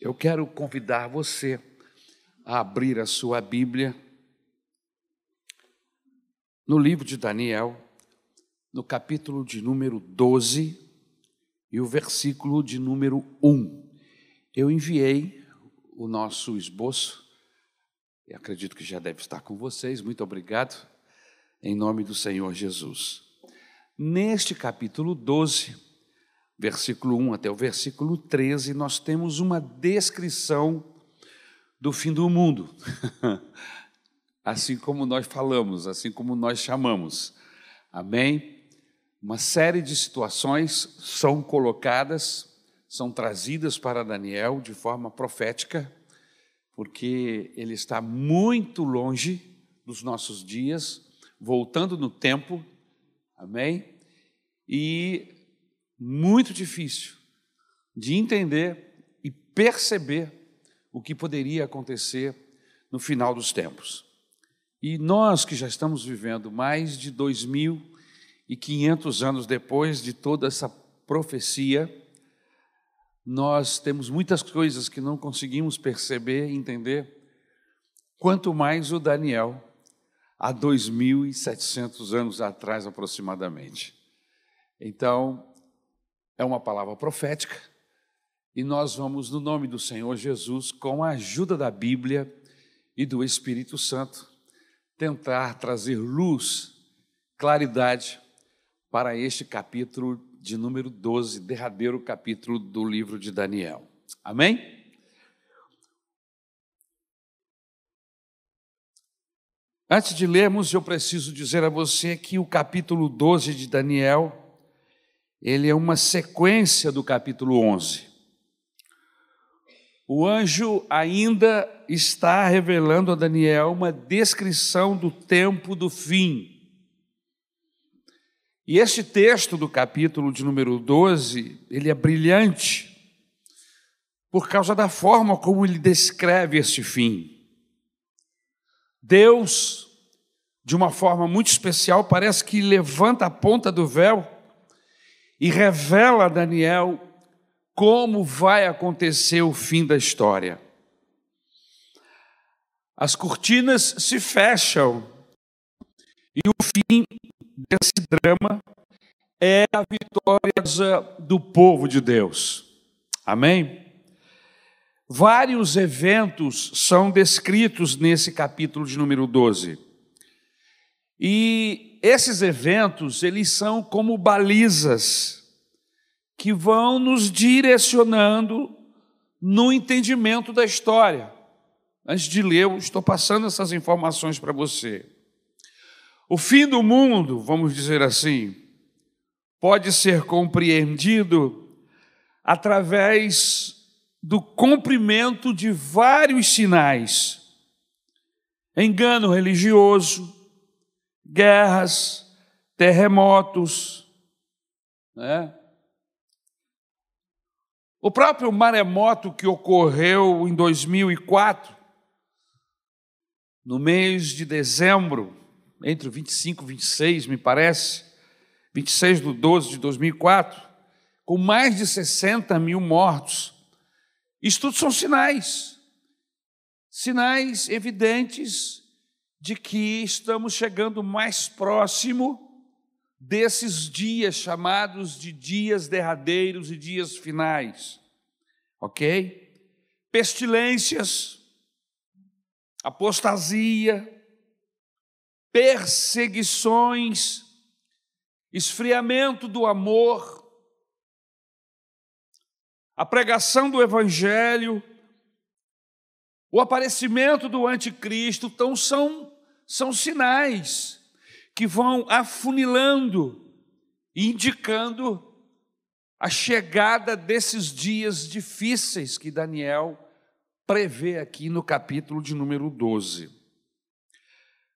Eu quero convidar você a abrir a sua Bíblia no livro de Daniel, no capítulo de número 12 e o versículo de número 1. Eu enviei o nosso esboço, e acredito que já deve estar com vocês, muito obrigado, em nome do Senhor Jesus. Neste capítulo 12, versículo 1 até o versículo 13, nós temos uma descrição do fim do mundo. assim como nós falamos, assim como nós chamamos. Amém? Uma série de situações são colocadas, são trazidas para Daniel de forma profética, porque ele está muito longe dos nossos dias, voltando no tempo. Amém? E muito difícil de entender e perceber o que poderia acontecer no final dos tempos. E nós que já estamos vivendo mais de 2.500 anos depois de toda essa profecia, nós temos muitas coisas que não conseguimos perceber e entender, quanto mais o Daniel, há 2.700 anos atrás aproximadamente. Então, é uma palavra profética e nós vamos, no nome do Senhor Jesus, com a ajuda da Bíblia e do Espírito Santo, tentar trazer luz, claridade para este capítulo de número 12, derradeiro capítulo do livro de Daniel. Amém? Antes de lermos, eu preciso dizer a você que o capítulo 12 de Daniel ele é uma sequência do capítulo 11. O anjo ainda está revelando a Daniel uma descrição do tempo do fim. E este texto do capítulo de número 12, ele é brilhante por causa da forma como ele descreve este fim. Deus, de uma forma muito especial, parece que levanta a ponta do véu e revela a Daniel como vai acontecer o fim da história. As cortinas se fecham e o fim desse drama é a vitória do povo de Deus. Amém? Vários eventos são descritos nesse capítulo de número 12. E esses eventos, eles são como balizas que vão nos direcionando no entendimento da história. Antes de ler, eu estou passando essas informações para você. O fim do mundo, vamos dizer assim, pode ser compreendido através do cumprimento de vários sinais. Engano religioso, guerras, terremotos. Né? O próprio maremoto que ocorreu em 2004, no mês de dezembro, entre 25 e 26, me parece, 26 de 12 de 2004, com mais de 60 mil mortos. Isso tudo são sinais, sinais evidentes de que estamos chegando mais próximo desses dias chamados de dias derradeiros e dias finais. Ok? Pestilências, apostasia, perseguições, esfriamento do amor, a pregação do Evangelho, o aparecimento do Anticristo, então são são sinais que vão afunilando, indicando a chegada desses dias difíceis que Daniel prevê aqui no capítulo de número 12.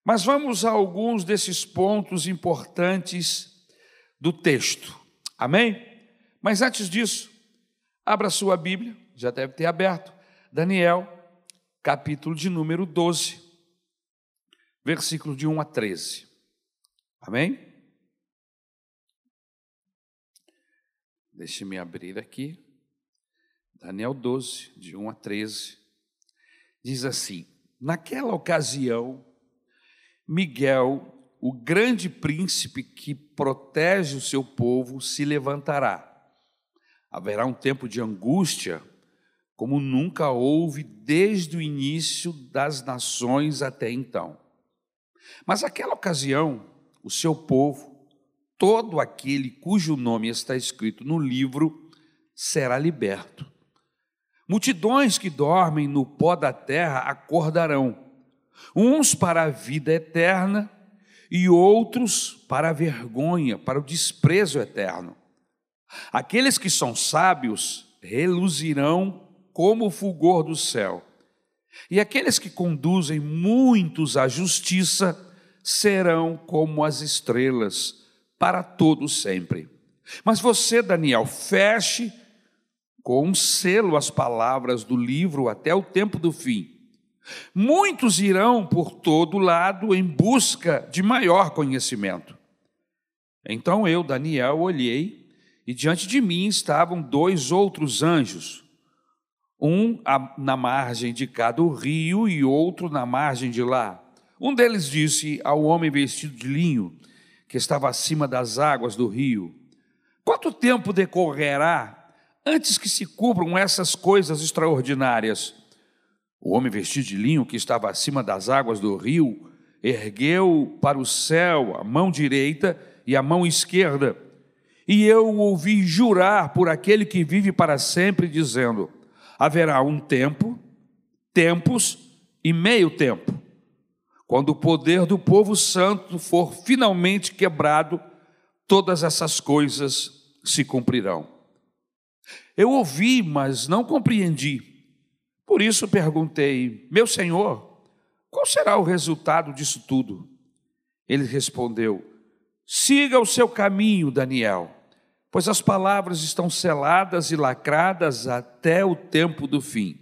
Mas vamos a alguns desses pontos importantes do texto. Amém? Mas antes disso, abra sua Bíblia, já deve ter aberto, Daniel, capítulo de número 12 versículo de 1 a 13. Amém? Deixe-me abrir aqui. Daniel 12, de 1 a 13, diz assim: Naquela ocasião, Miguel, o grande príncipe que protege o seu povo, se levantará. Haverá um tempo de angústia, como nunca houve desde o início das nações até então. Mas aquela ocasião, o seu povo, todo aquele cujo nome está escrito no livro, será liberto. Multidões que dormem no pó da terra acordarão, uns para a vida eterna e outros para a vergonha, para o desprezo eterno. Aqueles que são sábios reluzirão como o fulgor do céu, e aqueles que conduzem muitos à justiça serão como as estrelas para todos sempre. Mas você, Daniel, feche com um selo as palavras do livro até o tempo do fim. Muitos irão por todo lado em busca de maior conhecimento. Então eu, Daniel, olhei e diante de mim estavam dois outros anjos, um na margem de cá do rio e outro na margem de lá. Um deles disse ao homem vestido de linho, que estava acima das águas do rio: Quanto tempo decorrerá antes que se cumpram essas coisas extraordinárias. O homem vestido de linho que estava acima das águas do rio ergueu para o céu a mão direita e a mão esquerda, e eu ouvi jurar por aquele que vive para sempre, dizendo: haverá um tempo, tempos e meio tempo, quando o poder do povo santo for finalmente quebrado, todas essas coisas se cumprirão. Eu ouvi, mas não compreendi. Por isso perguntei: Meu senhor, qual será o resultado disso tudo? Ele respondeu: Siga o seu caminho, Daniel, pois as palavras estão seladas e lacradas até o tempo do fim.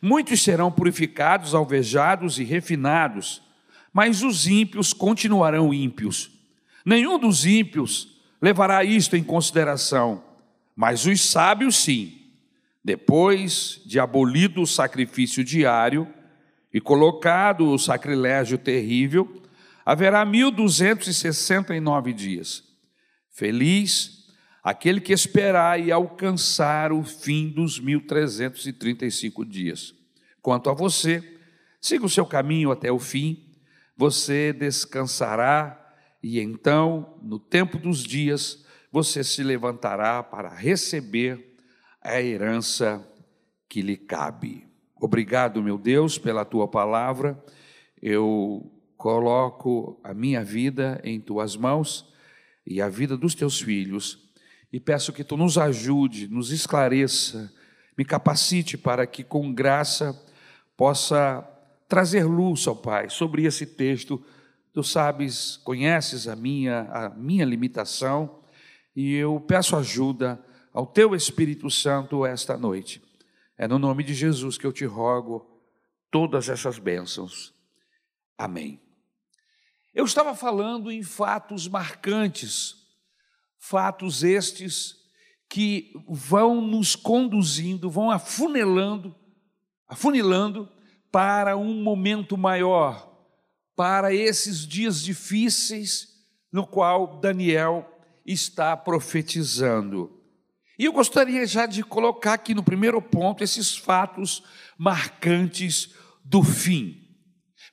Muitos serão purificados, alvejados e refinados, mas os ímpios continuarão ímpios. Nenhum dos ímpios levará isto em consideração mas os sábios, sim. Depois de abolido o sacrifício diário e colocado o sacrilégio terrível, haverá 1269 dias. Feliz aquele que esperar e alcançar o fim dos 1335 dias. Quanto a você, siga o seu caminho até o fim, você descansará e então, no tempo dos dias, você se levantará para receber a herança que lhe cabe. Obrigado, meu Deus, pela tua palavra. Eu coloco a minha vida em tuas mãos e a vida dos teus filhos e peço que tu nos ajude, nos esclareça, me capacite para que com graça possa trazer luz ao Pai sobre esse texto. Tu sabes, conheces a minha a minha limitação e eu peço ajuda ao teu Espírito Santo esta noite. É no nome de Jesus que eu te rogo todas essas bênçãos. Amém. Eu estava falando em fatos marcantes, fatos estes que vão nos conduzindo, vão afunilando, afunilando para um momento maior, para esses dias difíceis no qual Daniel está profetizando. E eu gostaria já de colocar aqui no primeiro ponto esses fatos marcantes do fim.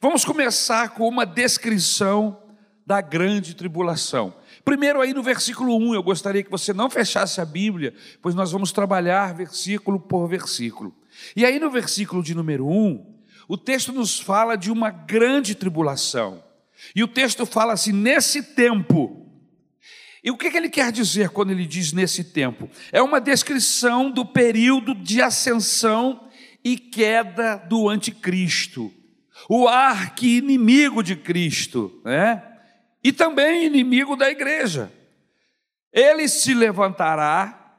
Vamos começar com uma descrição da grande tribulação. Primeiro, aí no versículo 1, eu gostaria que você não fechasse a Bíblia, pois nós vamos trabalhar versículo por versículo. E aí no versículo de número 1, o texto nos fala de uma grande tribulação. E o texto fala assim: nesse tempo, e o que ele quer dizer quando ele diz nesse tempo? É uma descrição do período de ascensão e queda do anticristo, o arqui-inimigo de Cristo, né? E também inimigo da igreja. Ele se levantará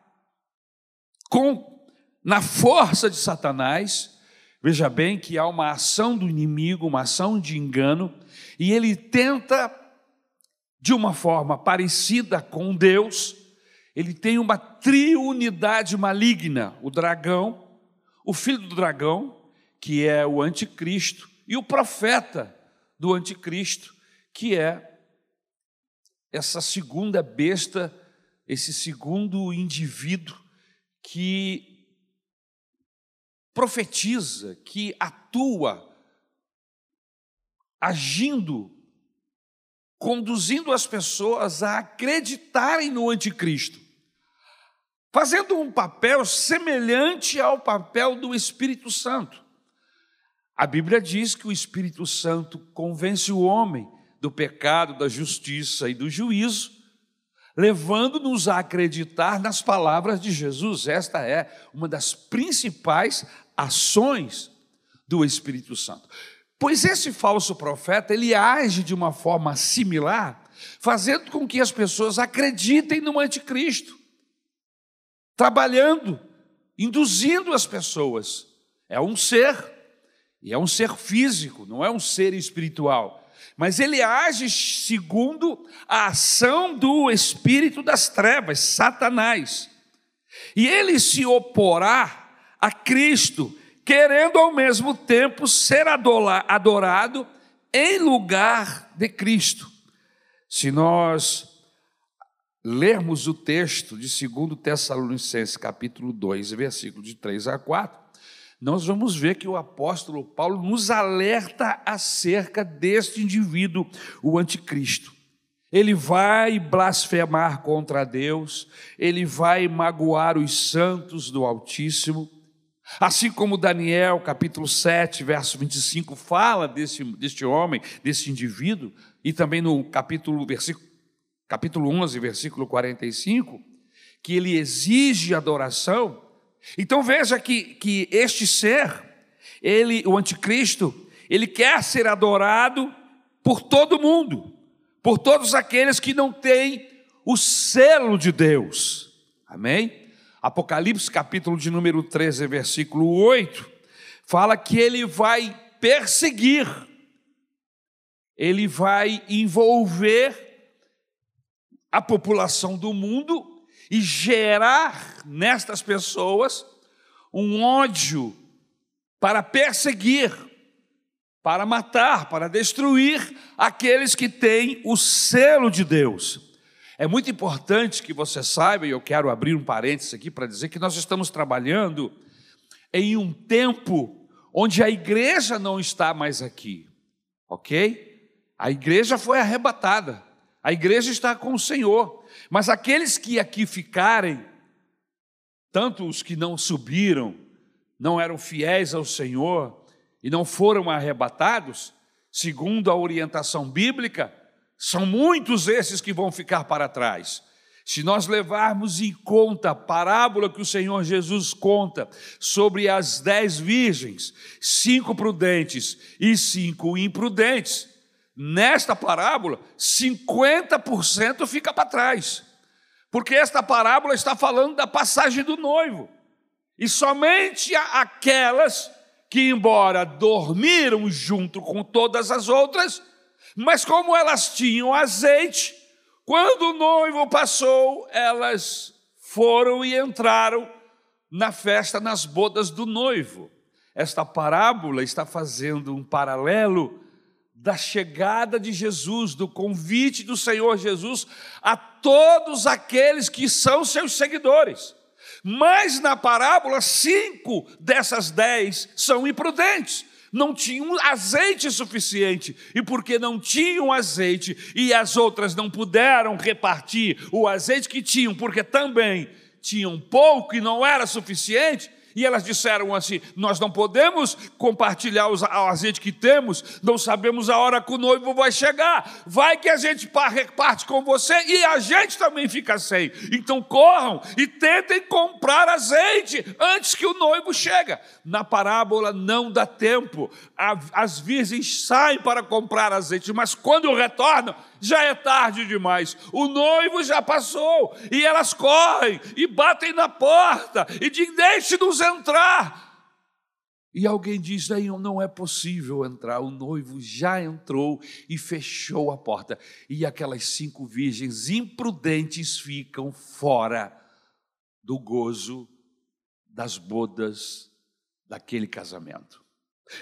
com na força de Satanás. Veja bem que há uma ação do inimigo, uma ação de engano, e ele tenta de uma forma parecida com Deus, ele tem uma triunidade maligna: o dragão, o filho do dragão, que é o anticristo, e o profeta do anticristo, que é essa segunda besta, esse segundo indivíduo que profetiza, que atua, agindo, conduzindo as pessoas a acreditarem no anticristo fazendo um papel semelhante ao papel do Espírito Santo. A Bíblia diz que o Espírito Santo convence o homem do pecado, da justiça e do juízo, levando-nos a acreditar nas palavras de Jesus. Esta é uma das principais ações do Espírito Santo. Pois esse falso profeta, ele age de uma forma similar, fazendo com que as pessoas acreditem no anticristo trabalhando, induzindo as pessoas. É um ser, e é um ser físico, não é um ser espiritual. Mas ele age segundo a ação do espírito das trevas, Satanás. E ele se oporá a Cristo, querendo ao mesmo tempo ser adorado em lugar de Cristo. Se nós lermos o texto de 2 Tessalonicenses, capítulo 2, versículo de 3 a 4, nós vamos ver que o apóstolo Paulo nos alerta acerca deste indivíduo, o anticristo. Ele vai blasfemar contra Deus, ele vai magoar os santos do Altíssimo, assim como Daniel, capítulo 7, verso 25, fala desse, deste homem, desse indivíduo, e também no capítulo, versículo capítulo 11, versículo 45, que ele exige adoração. Então veja que, que este ser, ele, o anticristo, ele quer ser adorado por todo mundo, por todos aqueles que não têm o selo de Deus. Amém? Apocalipse, capítulo de número 13, versículo 8, fala que ele vai perseguir, ele vai envolver a população do mundo e gerar nestas pessoas um ódio para perseguir, para matar, para destruir aqueles que têm o selo de Deus. É muito importante que você saiba, e eu quero abrir um parênteses aqui para dizer que nós estamos trabalhando em um tempo onde a igreja não está mais aqui, ok? A igreja foi arrebatada. A igreja está com o Senhor, mas aqueles que aqui ficarem, tanto os que não subiram, não eram fiéis ao Senhor e não foram arrebatados, segundo a orientação bíblica, são muitos esses que vão ficar para trás. Se nós levarmos em conta a parábola que o Senhor Jesus conta sobre as dez virgens, cinco prudentes e cinco imprudentes, Nesta parábola, 50% fica para trás, porque esta parábola está falando da passagem do noivo, e somente aquelas que, embora dormiram junto com todas as outras, mas como elas tinham azeite, quando o noivo passou, elas foram e entraram na festa, nas bodas do noivo. Esta parábola está fazendo um paralelo da chegada de Jesus, do convite do Senhor Jesus a todos aqueles que são seus seguidores. Mas na parábola, cinco dessas dez são imprudentes não tinham azeite suficiente, e porque não tinham azeite e as outras não puderam repartir o azeite que tinham, porque também tinham pouco e não era suficiente, e elas disseram assim: Nós não podemos compartilhar o azeite que temos, não sabemos a hora que o noivo vai chegar. Vai que a gente reparte com você e a gente também fica sem. Então corram e tentem comprar azeite antes que o noivo chegue. Na parábola não dá tempo. As virgens saem para comprar azeite, mas quando retornam, já é tarde demais, o noivo já passou, e elas correm e batem na porta e dizem: Deixe-nos entrar. E alguém diz: não é possível entrar. O noivo já entrou e fechou a porta. E aquelas cinco virgens imprudentes ficam fora do gozo das bodas daquele casamento,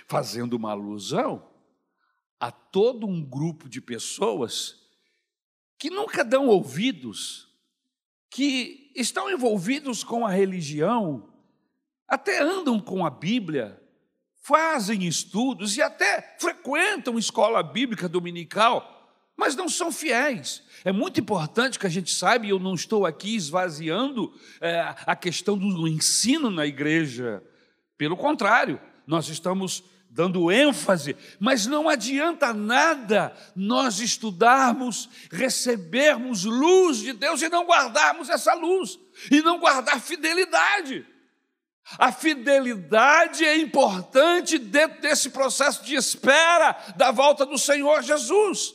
fazendo uma alusão a todo um grupo de pessoas que nunca dão ouvidos, que estão envolvidos com a religião, até andam com a Bíblia, fazem estudos e até frequentam escola bíblica dominical, mas não são fiéis. É muito importante que a gente saiba, e eu não estou aqui esvaziando é, a questão do ensino na igreja, pelo contrário, nós estamos dando ênfase, mas não adianta nada nós estudarmos, recebermos luz de Deus e não guardarmos essa luz, e não guardar fidelidade. A fidelidade é importante dentro desse processo de espera da volta do Senhor Jesus.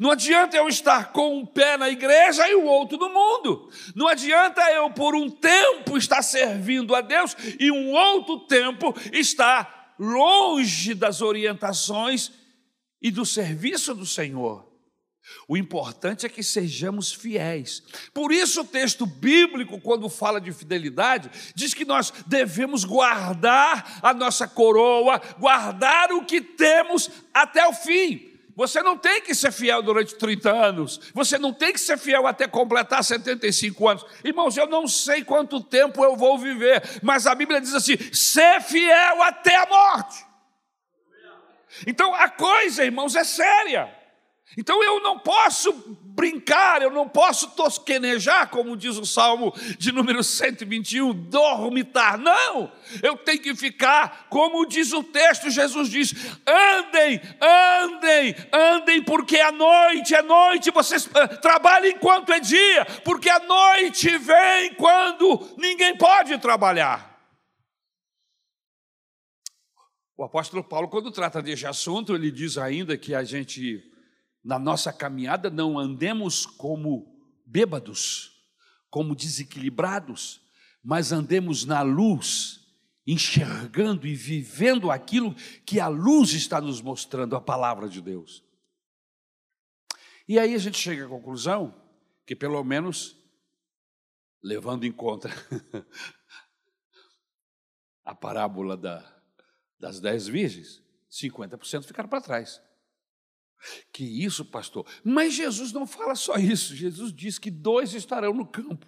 Não adianta eu estar com um pé na igreja e o outro no mundo. Não adianta eu, por um tempo, estar servindo a Deus e um outro tempo estar longe das orientações e do serviço do Senhor. O importante é que sejamos fiéis. Por isso, o texto bíblico, quando fala de fidelidade, diz que nós devemos guardar a nossa coroa, guardar o que temos até o fim. Você não tem que ser fiel durante 30 anos, você não tem que ser fiel até completar 75 anos. Irmãos, eu não sei quanto tempo eu vou viver, mas a Bíblia diz assim: ser fiel até a morte. Então a coisa, irmãos, é séria. Então eu não posso brincar, eu não posso tosquenejar, como diz o Salmo de número 121, dormitar. Não, eu tenho que ficar, como diz o texto, Jesus diz: andem, andem, andem, porque é noite, é noite, vocês eh, trabalhem enquanto é dia, porque a noite vem quando ninguém pode trabalhar. O apóstolo Paulo, quando trata desse assunto, ele diz ainda que a gente na nossa caminhada não andemos como bêbados, como desequilibrados, mas andemos na luz, enxergando e vivendo aquilo que a luz está nos mostrando, a palavra de Deus. E aí a gente chega à conclusão que, pelo menos, levando em conta a parábola da, das dez virgens, 50% ficaram para trás. Que isso, pastor? Mas Jesus não fala só isso. Jesus diz que dois estarão no campo.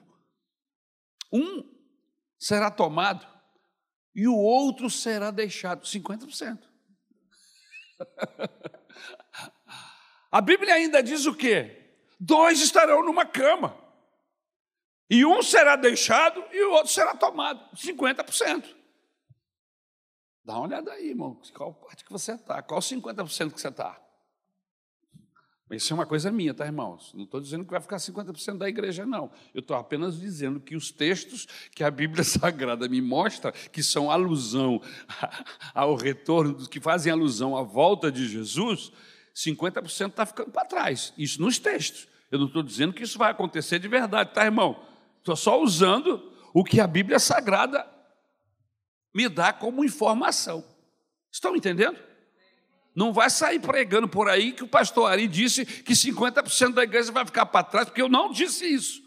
Um será tomado e o outro será deixado. 50%. A Bíblia ainda diz o quê? Dois estarão numa cama. E um será deixado e o outro será tomado. 50%. Dá uma olhada aí, irmão. Qual parte que você está? Qual 50% que você está? Isso é uma coisa minha, tá, irmãos? Não estou dizendo que vai ficar 50% da igreja, não. Eu estou apenas dizendo que os textos que a Bíblia Sagrada me mostra, que são alusão ao retorno, que fazem alusão à volta de Jesus, 50% está ficando para trás. Isso nos textos. Eu não estou dizendo que isso vai acontecer de verdade, tá, irmão? Estou só usando o que a Bíblia Sagrada me dá como informação. Estão entendendo? Não vai sair pregando por aí que o pastor Ari disse que 50% da igreja vai ficar para trás, porque eu não disse isso.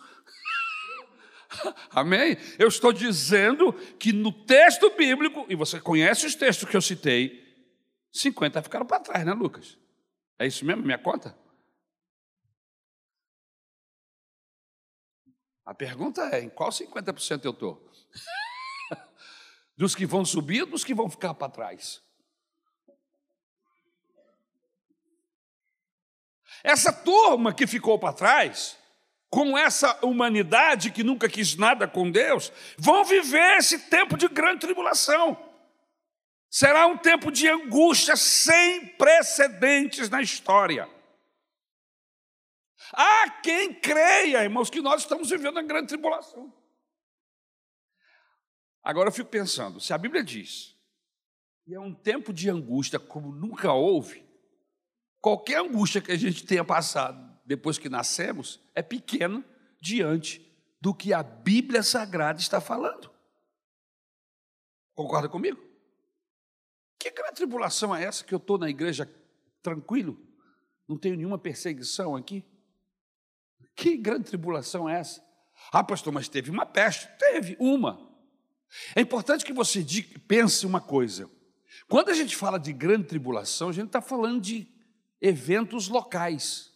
Amém? Eu estou dizendo que no texto bíblico, e você conhece os textos que eu citei, 50 ficaram para trás, né, Lucas? É isso mesmo, minha conta? A pergunta é: em qual 50% eu estou? dos que vão subir ou dos que vão ficar para trás? Essa turma que ficou para trás, com essa humanidade que nunca quis nada com Deus, vão viver esse tempo de grande tribulação. Será um tempo de angústia sem precedentes na história. Há quem creia, irmãos, que nós estamos vivendo a grande tribulação. Agora eu fico pensando, se a Bíblia diz que é um tempo de angústia como nunca houve, Qualquer angústia que a gente tenha passado depois que nascemos é pequena diante do que a Bíblia Sagrada está falando. Concorda comigo? grande tribulação é essa que eu estou na igreja tranquilo? Não tenho nenhuma perseguição aqui? Que grande tribulação é essa? Ah, pastor, mas teve uma peste. Teve uma. É importante que você pense uma coisa. Quando a gente fala de grande tribulação, a gente está falando de eventos locais.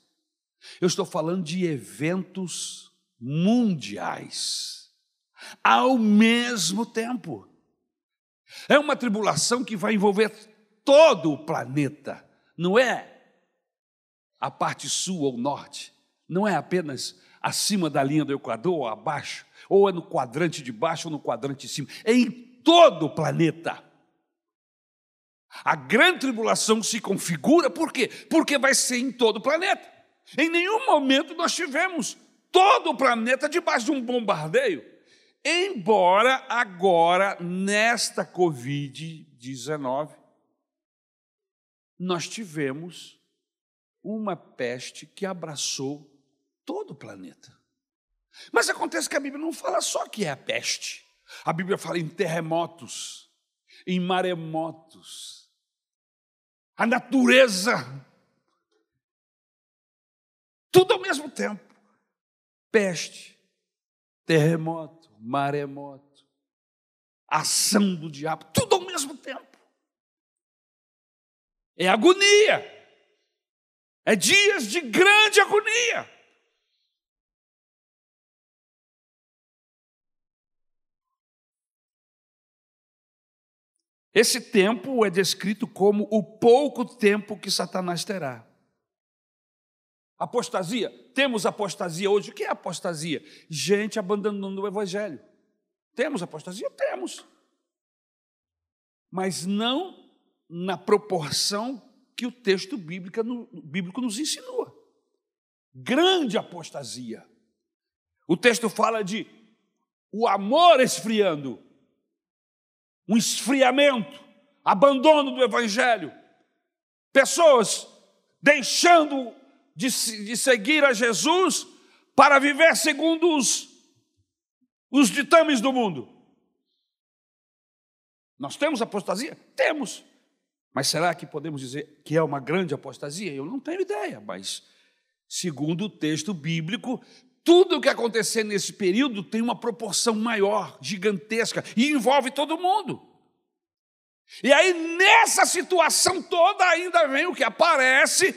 Eu estou falando de eventos mundiais. Ao mesmo tempo. É uma tribulação que vai envolver todo o planeta, não é a parte sul ou norte, não é apenas acima da linha do Equador ou abaixo, ou é no quadrante de baixo ou no quadrante de cima, é em todo o planeta. A grande tribulação se configura, por quê? Porque vai ser em todo o planeta. Em nenhum momento nós tivemos todo o planeta debaixo de um bombardeio. Embora agora, nesta Covid-19, nós tivemos uma peste que abraçou todo o planeta. Mas acontece que a Bíblia não fala só que é a peste. A Bíblia fala em terremotos, em maremotos. A natureza, tudo ao mesmo tempo. Peste, terremoto, maremoto, ação do diabo, tudo ao mesmo tempo. É agonia. É dias de grande agonia. Esse tempo é descrito como o pouco tempo que Satanás terá. Apostasia, temos apostasia hoje. O que é apostasia? Gente abandonando o Evangelho. Temos apostasia? Temos. Mas não na proporção que o texto bíblico, nos insinua. Grande apostasia. O texto fala de o amor esfriando, um esfriamento, abandono do Evangelho, pessoas deixando de, de seguir a Jesus para viver segundo os, os ditames do mundo. Nós temos apostasia? Temos. Mas será que podemos dizer que é uma grande apostasia? Eu não tenho ideia, mas segundo o texto bíblico, tudo o que acontecer nesse período tem uma proporção maior, gigantesca, e envolve todo mundo. E aí, nessa situação toda, ainda vem o que aparece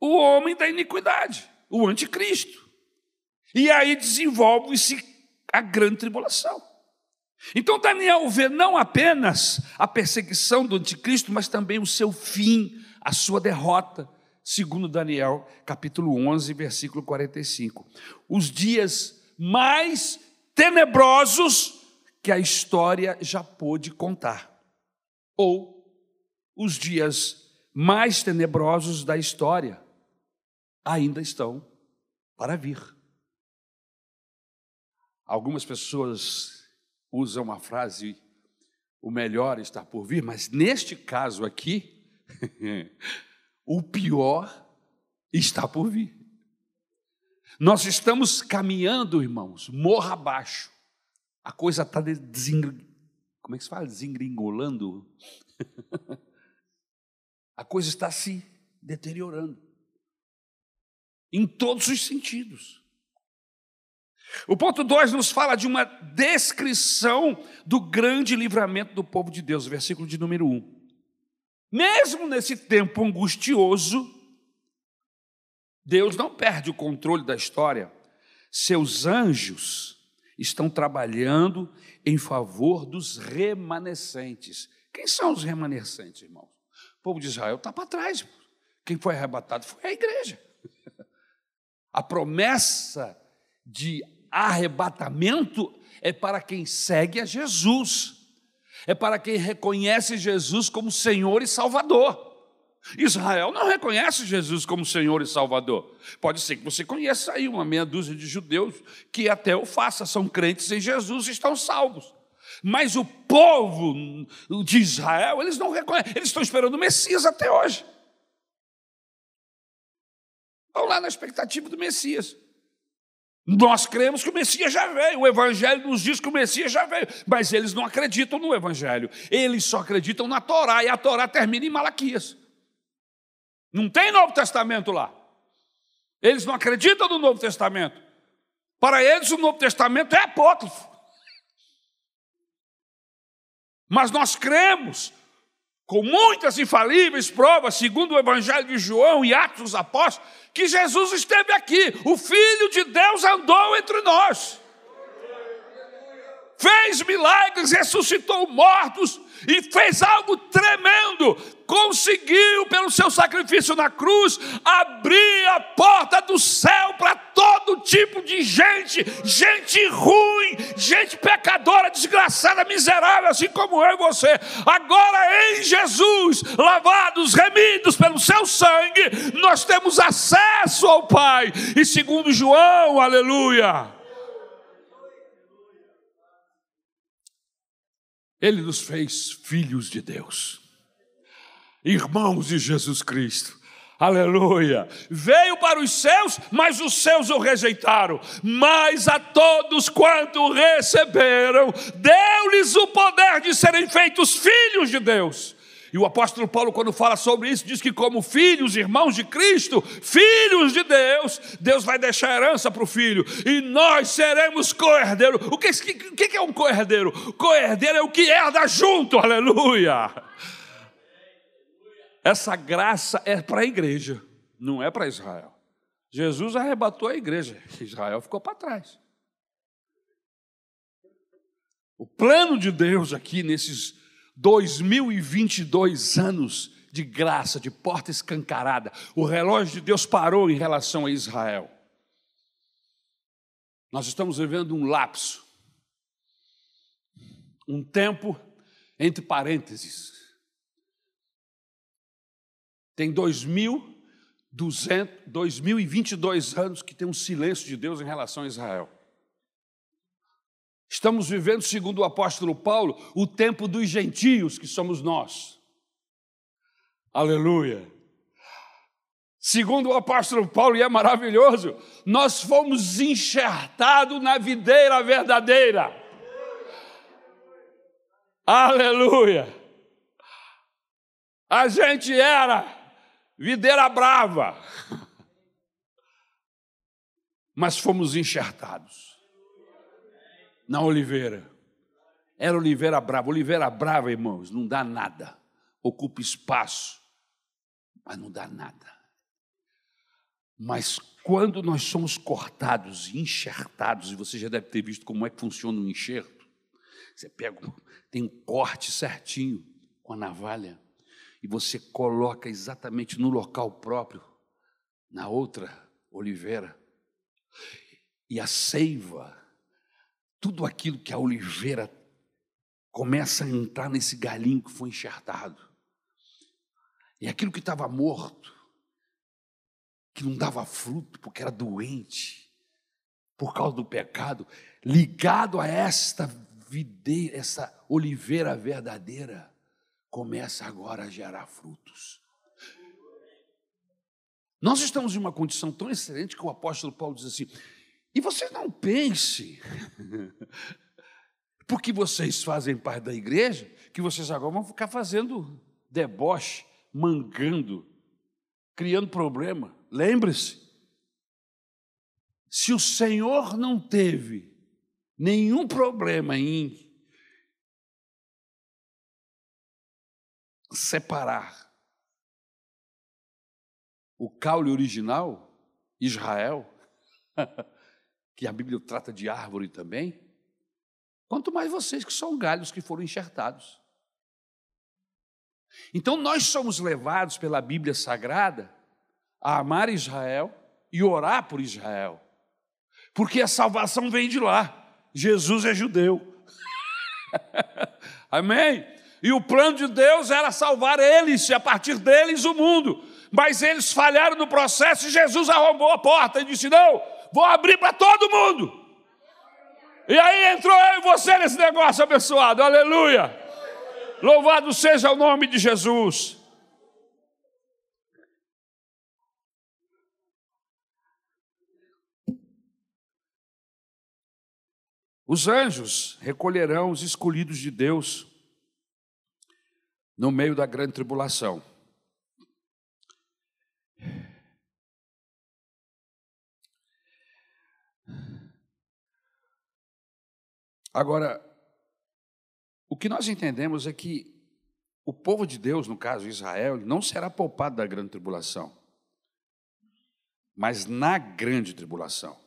o homem da iniquidade, o anticristo. E aí desenvolve-se a grande tribulação. Então Daniel vê não apenas a perseguição do anticristo, mas também o seu fim, a sua derrota segundo Daniel, capítulo 11, versículo 45. Os dias mais tenebrosos que a história já pôde contar. Ou os dias mais tenebrosos da história ainda estão para vir. Algumas pessoas usam a frase o melhor está por vir, mas neste caso aqui o pior está por vir. Nós estamos caminhando, irmãos, morra abaixo. A coisa está desengr... como é que se fala? Desengringolando. A coisa está se deteriorando. Em todos os sentidos. O ponto 2 nos fala de uma descrição do grande livramento do povo de Deus, versículo de número 1. Um. Mesmo nesse tempo angustioso, Deus não perde o controle da história. Seus anjos estão trabalhando em favor dos remanescentes. Quem são os remanescentes, irmãos? O povo de Israel está para trás. Quem foi arrebatado foi a igreja. A promessa de arrebatamento é para quem segue a Jesus é para quem reconhece Jesus como Senhor e Salvador. Israel não reconhece Jesus como Senhor e Salvador. Pode ser que você conheça aí uma meia dúzia de judeus que até o faça, são crentes em Jesus e estão salvos. Mas o povo de Israel, eles não reconhecem, eles estão esperando o Messias até hoje. Estão lá na expectativa do Messias. Nós cremos que o Messias já veio, o Evangelho nos diz que o Messias já veio, mas eles não acreditam no Evangelho, eles só acreditam na Torá, e a Torá termina em Malaquias. Não tem Novo Testamento lá. Eles não acreditam no Novo Testamento. Para eles, o Novo Testamento é apócrifo. Mas nós cremos, com muitas infalíveis provas, segundo o Evangelho de João e Atos dos Apóstolos, que Jesus esteve aqui, o Filho de Deus andou entre nós, fez milagres, ressuscitou mortos e fez algo tremendo conseguiu, pelo seu sacrifício na cruz, abrir a porta do céu para todo tipo de gente, gente ruim, gente pecadora, desgraçada, miserável, assim como eu e você. Agora em Jesus, lavados, remidos pelo seu sangue, nós temos acesso ao Pai. E segundo João, aleluia. Ele nos fez filhos de Deus irmãos de Jesus Cristo. Aleluia. Veio para os céus, mas os céus o rejeitaram. Mas a todos quanto receberam, deu-lhes o poder de serem feitos filhos de Deus. E o apóstolo Paulo, quando fala sobre isso, diz que, como filhos, irmãos de Cristo, filhos de Deus, Deus vai deixar herança para o filho, e nós seremos co-herdeiro. O que, o que é um co-herdeiro? Co-herdeiro é o que herda junto, aleluia. Essa graça é para a igreja, não é para Israel. Jesus arrebatou a igreja, Israel ficou para trás. O plano de Deus aqui nesses 2022 anos de graça, de porta escancarada, o relógio de Deus parou em relação a Israel. Nós estamos vivendo um lapso, um tempo entre parênteses, tem 2022 anos que tem um silêncio de Deus em relação a Israel. Estamos vivendo, segundo o apóstolo Paulo, o tempo dos gentios, que somos nós. Aleluia. Segundo o apóstolo Paulo, e é maravilhoso, nós fomos enxertados na videira verdadeira. Aleluia. A gente era videira brava. Mas fomos enxertados na oliveira. Era oliveira brava. Oliveira brava, irmãos, não dá nada. Ocupa espaço, mas não dá nada. Mas quando nós somos cortados e enxertados, e você já deve ter visto como é que funciona um enxerto, você pega, tem um corte certinho com a navalha, e você coloca exatamente no local próprio, na outra oliveira. E a seiva, tudo aquilo que a oliveira começa a entrar nesse galinho que foi enxertado. E aquilo que estava morto, que não dava fruto porque era doente, por causa do pecado, ligado a esta videira, essa oliveira verdadeira, começa agora a gerar frutos. Nós estamos em uma condição tão excelente que o apóstolo Paulo diz assim: e você não pense, porque vocês fazem parte da igreja, que vocês agora vão ficar fazendo deboche, mangando, criando problema. Lembre-se, se o Senhor não teve nenhum problema em separar o caule original, Israel, que a Bíblia trata de árvore também, quanto mais vocês que são galhos que foram enxertados. Então nós somos levados pela Bíblia Sagrada a amar Israel e orar por Israel, porque a salvação vem de lá. Jesus é judeu. Amém? E o plano de Deus era salvar eles e a partir deles o mundo. Mas eles falharam no processo e Jesus arrombou a porta e disse: Não, vou abrir para todo mundo. E aí entrou eu e você nesse negócio abençoado, aleluia. Louvado seja o nome de Jesus. Os anjos recolherão os escolhidos de Deus no meio da grande tribulação. Agora, o que nós entendemos é que o povo de Deus, no caso Israel, não será poupado da grande tribulação, mas na grande tribulação.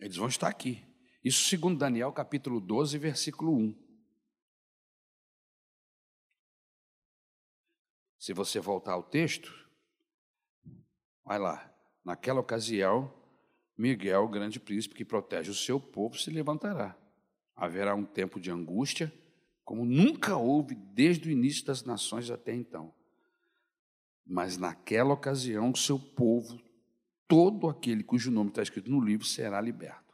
Eles vão estar aqui. Isso segundo Daniel capítulo 12, versículo 1. Se você voltar ao texto, vai lá. Naquela ocasião, Miguel, o grande príncipe que protege o seu povo, se levantará. Haverá um tempo de angústia, como nunca houve desde o início das nações até então. Mas naquela ocasião, o seu povo, todo aquele cujo nome está escrito no livro, será liberto.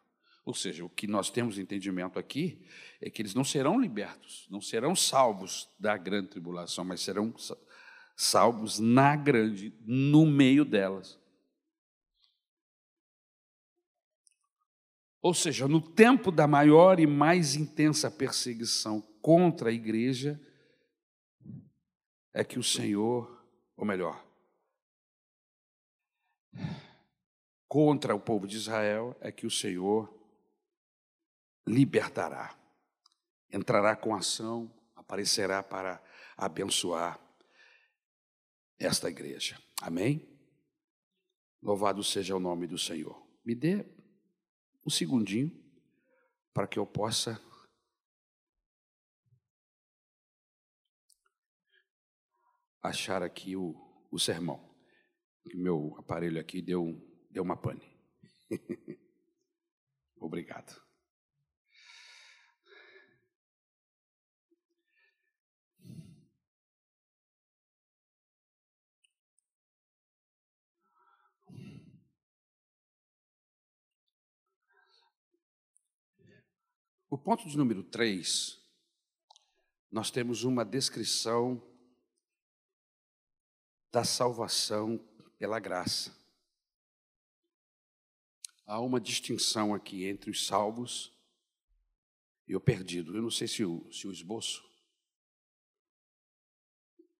Ou seja, o que nós temos entendimento aqui é que eles não serão libertos, não serão salvos da grande tribulação, mas serão salvos na grande, no meio delas. Ou seja, no tempo da maior e mais intensa perseguição contra a igreja, é que o Senhor, ou melhor, contra o povo de Israel, é que o Senhor libertará, entrará com ação, aparecerá para abençoar esta igreja. Amém? Louvado seja o nome do Senhor. Me dê um segundinho para que eu possa achar aqui o, o sermão. Que meu aparelho aqui deu, deu uma pane. Obrigado. O ponto de número 3, nós temos uma descrição da salvação pela graça. Há uma distinção aqui entre os salvos e o perdido. Eu não sei se o, se o esboço.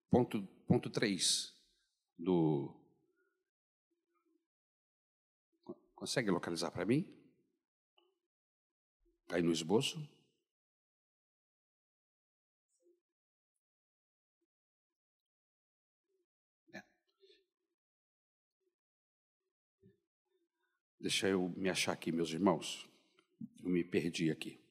Ponto, ponto 3 do. Consegue localizar para mim? Aí no esboço? É. Deixa eu me achar aqui, meus irmãos. Eu me perdi aqui.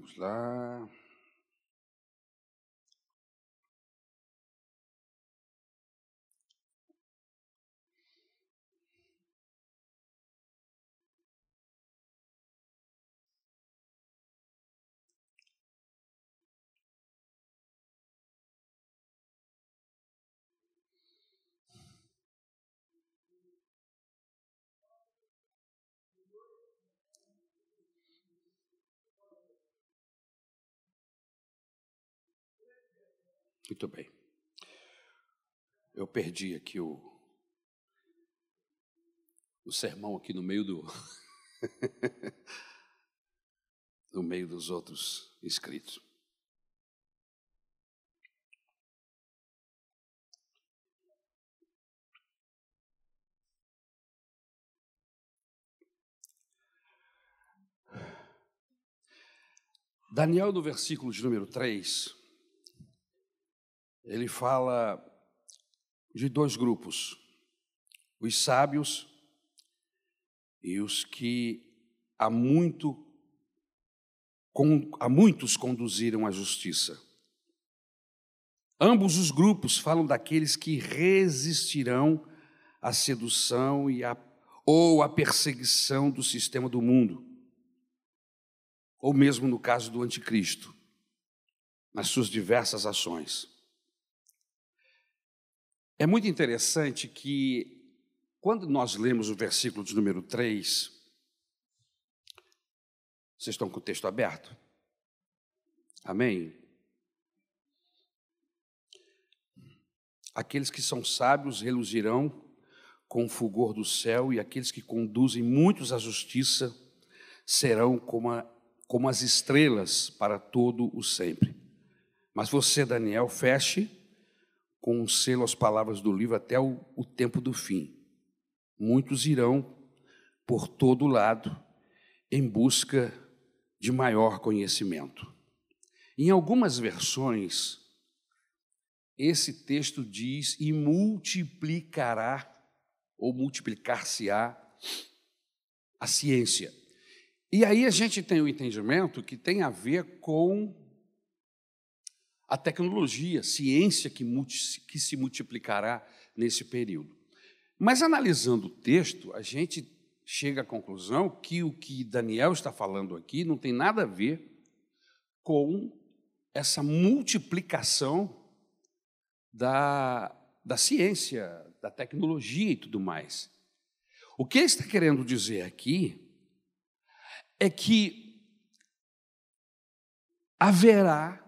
Vamos lá. Muito bem. Eu perdi aqui o, o sermão aqui no meio do no meio dos outros inscritos. Daniel, no versículo de número 3, ele fala de dois grupos: os sábios e os que há muito a muitos conduziram à justiça. Ambos os grupos falam daqueles que resistirão à sedução e à, ou à perseguição do sistema do mundo, ou mesmo no caso do anticristo, nas suas diversas ações. É muito interessante que, quando nós lemos o versículo de número 3, vocês estão com o texto aberto? Amém? Aqueles que são sábios reluzirão com o fulgor do céu, e aqueles que conduzem muitos à justiça serão como, a, como as estrelas para todo o sempre. Mas você, Daniel, feche com um selo as palavras do livro até o, o tempo do fim. Muitos irão por todo lado em busca de maior conhecimento. Em algumas versões, esse texto diz: e multiplicará, ou multiplicar-se-á, a ciência. E aí a gente tem o entendimento que tem a ver com a tecnologia, ciência que, multi, que se multiplicará nesse período. Mas analisando o texto, a gente chega à conclusão que o que Daniel está falando aqui não tem nada a ver com essa multiplicação da, da ciência, da tecnologia e tudo mais. O que ele está querendo dizer aqui é que haverá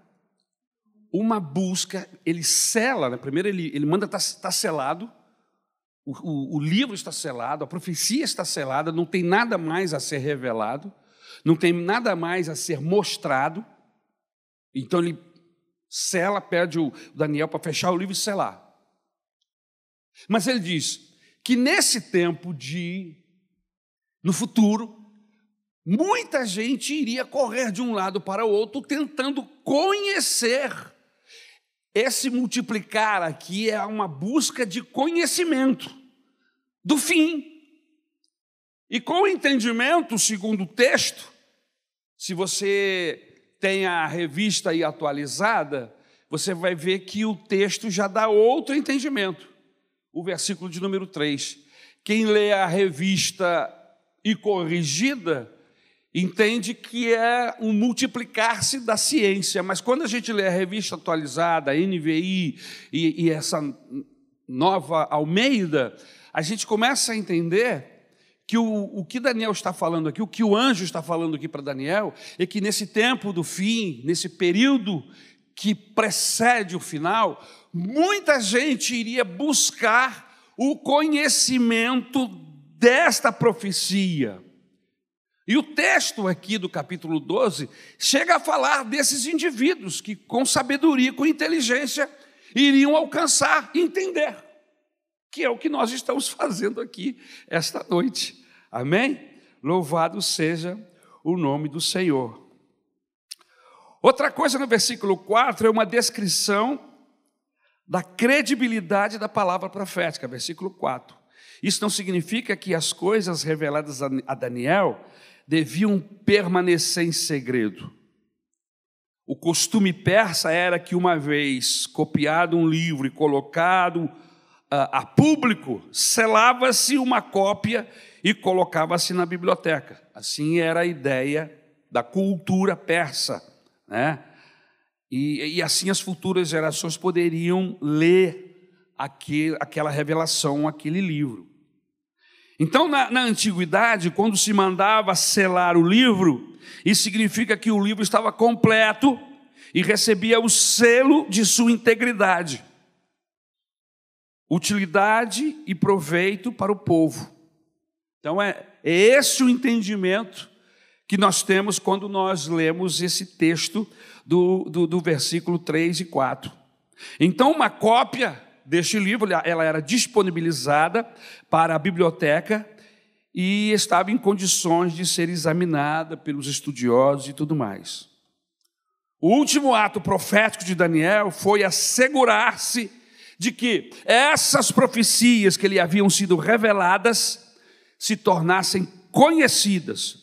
uma busca, ele sela, né? primeiro ele, ele manda estar tá, tá selado, o, o, o livro está selado, a profecia está selada, não tem nada mais a ser revelado, não tem nada mais a ser mostrado, então ele Sela, pede o Daniel para fechar o livro e selar. Mas ele diz que nesse tempo de, no futuro, muita gente iria correr de um lado para o outro tentando conhecer. Esse multiplicar aqui é uma busca de conhecimento do fim. E com o entendimento, segundo o texto, se você tem a revista aí atualizada, você vai ver que o texto já dá outro entendimento. O versículo de número 3. Quem lê a revista e corrigida, entende que é um multiplicar-se da ciência, mas quando a gente lê a revista atualizada, a NVI e, e essa nova Almeida, a gente começa a entender que o, o que Daniel está falando aqui, o que o anjo está falando aqui para Daniel, é que nesse tempo do fim, nesse período que precede o final, muita gente iria buscar o conhecimento desta profecia. E o texto aqui do capítulo 12 chega a falar desses indivíduos que, com sabedoria, com inteligência, iriam alcançar e entender, que é o que nós estamos fazendo aqui esta noite. Amém? Louvado seja o nome do Senhor. Outra coisa no versículo 4 é uma descrição da credibilidade da palavra profética, versículo 4. Isso não significa que as coisas reveladas a Daniel deviam permanecer em segredo. O costume persa era que, uma vez copiado um livro e colocado a, a público, selava-se uma cópia e colocava-se na biblioteca. Assim era a ideia da cultura persa, né? E, e assim as futuras gerações poderiam ler aquele, aquela revelação, aquele livro. Então, na, na antiguidade, quando se mandava selar o livro, isso significa que o livro estava completo e recebia o selo de sua integridade, utilidade e proveito para o povo. Então é, é esse o entendimento que nós temos quando nós lemos esse texto do, do, do versículo 3 e 4. Então, uma cópia deste livro, ela era disponibilizada para a biblioteca e estava em condições de ser examinada pelos estudiosos e tudo mais. O último ato profético de Daniel foi assegurar-se de que essas profecias que lhe haviam sido reveladas se tornassem conhecidas,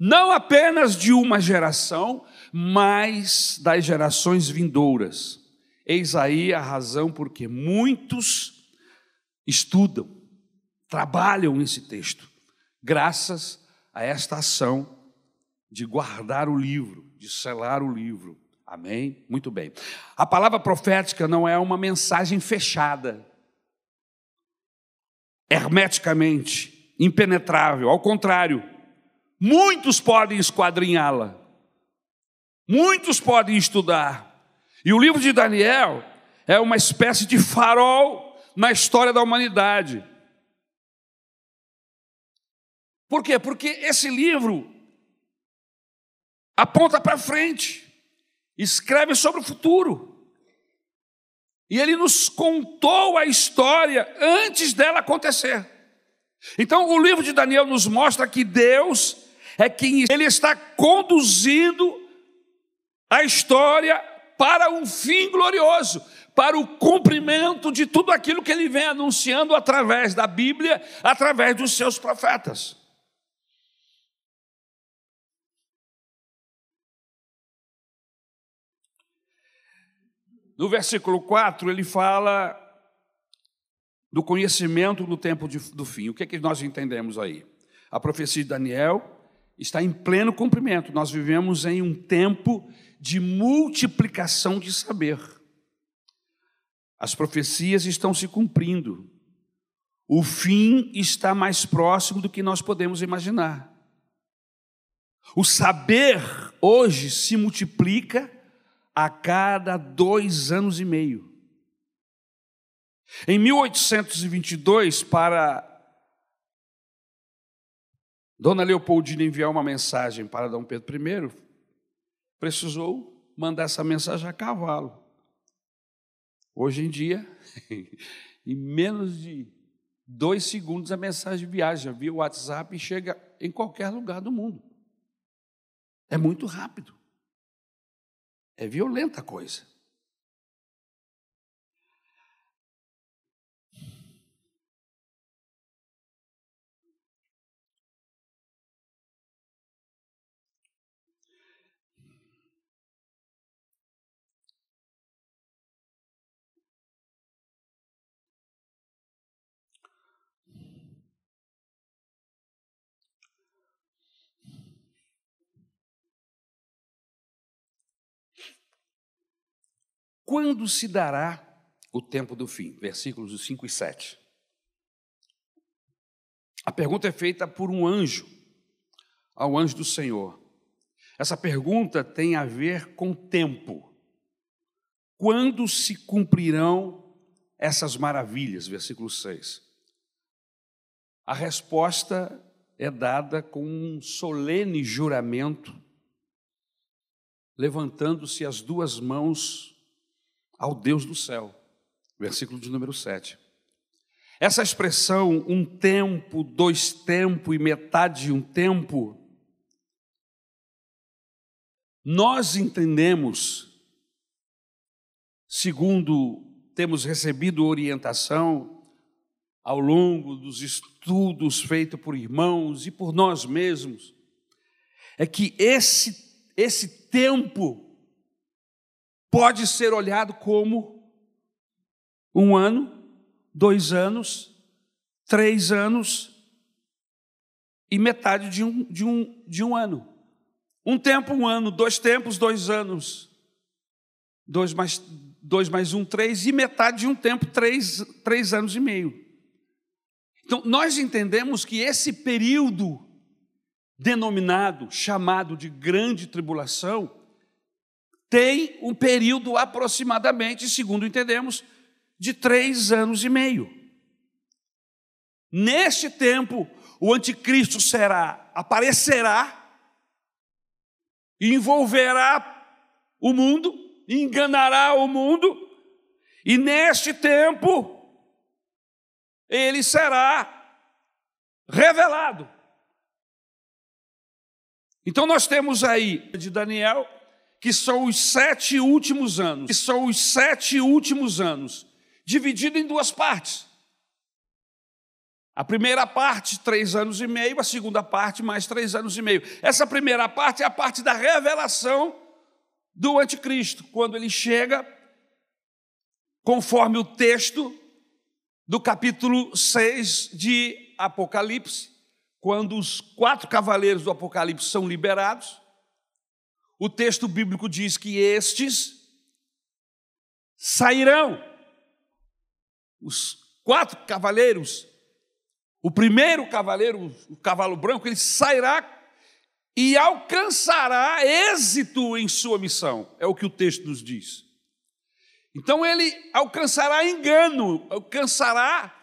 não apenas de uma geração, mas das gerações vindouras. Eis aí a razão porque muitos estudam, trabalham nesse texto, graças a esta ação de guardar o livro, de selar o livro. Amém? Muito bem. A palavra profética não é uma mensagem fechada, hermeticamente, impenetrável. Ao contrário, muitos podem esquadrinhá-la, muitos podem estudar. E o livro de Daniel é uma espécie de farol na história da humanidade. Por quê? Porque esse livro aponta para frente, escreve sobre o futuro. E ele nos contou a história antes dela acontecer. Então, o livro de Daniel nos mostra que Deus é quem ele está conduzindo a história para um fim glorioso, para o cumprimento de tudo aquilo que ele vem anunciando através da Bíblia, através dos seus profetas. No versículo 4, ele fala do conhecimento no tempo de, do fim. O que, é que nós entendemos aí? A profecia de Daniel está em pleno cumprimento. Nós vivemos em um tempo de multiplicação de saber. As profecias estão se cumprindo. O fim está mais próximo do que nós podemos imaginar. O saber hoje se multiplica a cada dois anos e meio. Em 1822, para Dona Leopoldina enviar uma mensagem para Dom Pedro I, precisou mandar essa mensagem a cavalo. Hoje em dia, em menos de dois segundos, a mensagem viaja via WhatsApp e chega em qualquer lugar do mundo. É muito rápido. É violenta a coisa. Quando se dará o tempo do fim? Versículos 5 e 7. A pergunta é feita por um anjo, ao anjo do Senhor. Essa pergunta tem a ver com tempo. Quando se cumprirão essas maravilhas? Versículo 6. A resposta é dada com um solene juramento, levantando-se as duas mãos ao Deus do céu. Versículo de número 7. Essa expressão, um tempo, dois tempos e metade de um tempo, nós entendemos, segundo temos recebido orientação ao longo dos estudos feitos por irmãos e por nós mesmos, é que esse, esse tempo pode ser olhado como um ano, dois anos, três anos e metade de um, de um, de um ano. Um tempo, um ano, dois tempos, dois anos. Dois mais, dois mais um, três, e metade de um tempo, três, três anos e meio. Então, nós entendemos que esse período denominado, chamado de grande tribulação, tem um período aproximadamente, segundo entendemos, de três anos e meio. Neste tempo, o anticristo será, aparecerá, envolverá o mundo, enganará o mundo, e neste tempo, ele será revelado. Então nós temos aí de Daniel que são os sete últimos anos, que são os sete últimos anos, dividido em duas partes. A primeira parte, três anos e meio, a segunda parte, mais três anos e meio. Essa primeira parte é a parte da revelação do anticristo, quando ele chega conforme o texto do capítulo 6 de Apocalipse, quando os quatro cavaleiros do Apocalipse são liberados, o texto bíblico diz que estes sairão. Os quatro cavaleiros, o primeiro cavaleiro, o cavalo branco, ele sairá e alcançará êxito em sua missão, é o que o texto nos diz. Então ele alcançará engano, alcançará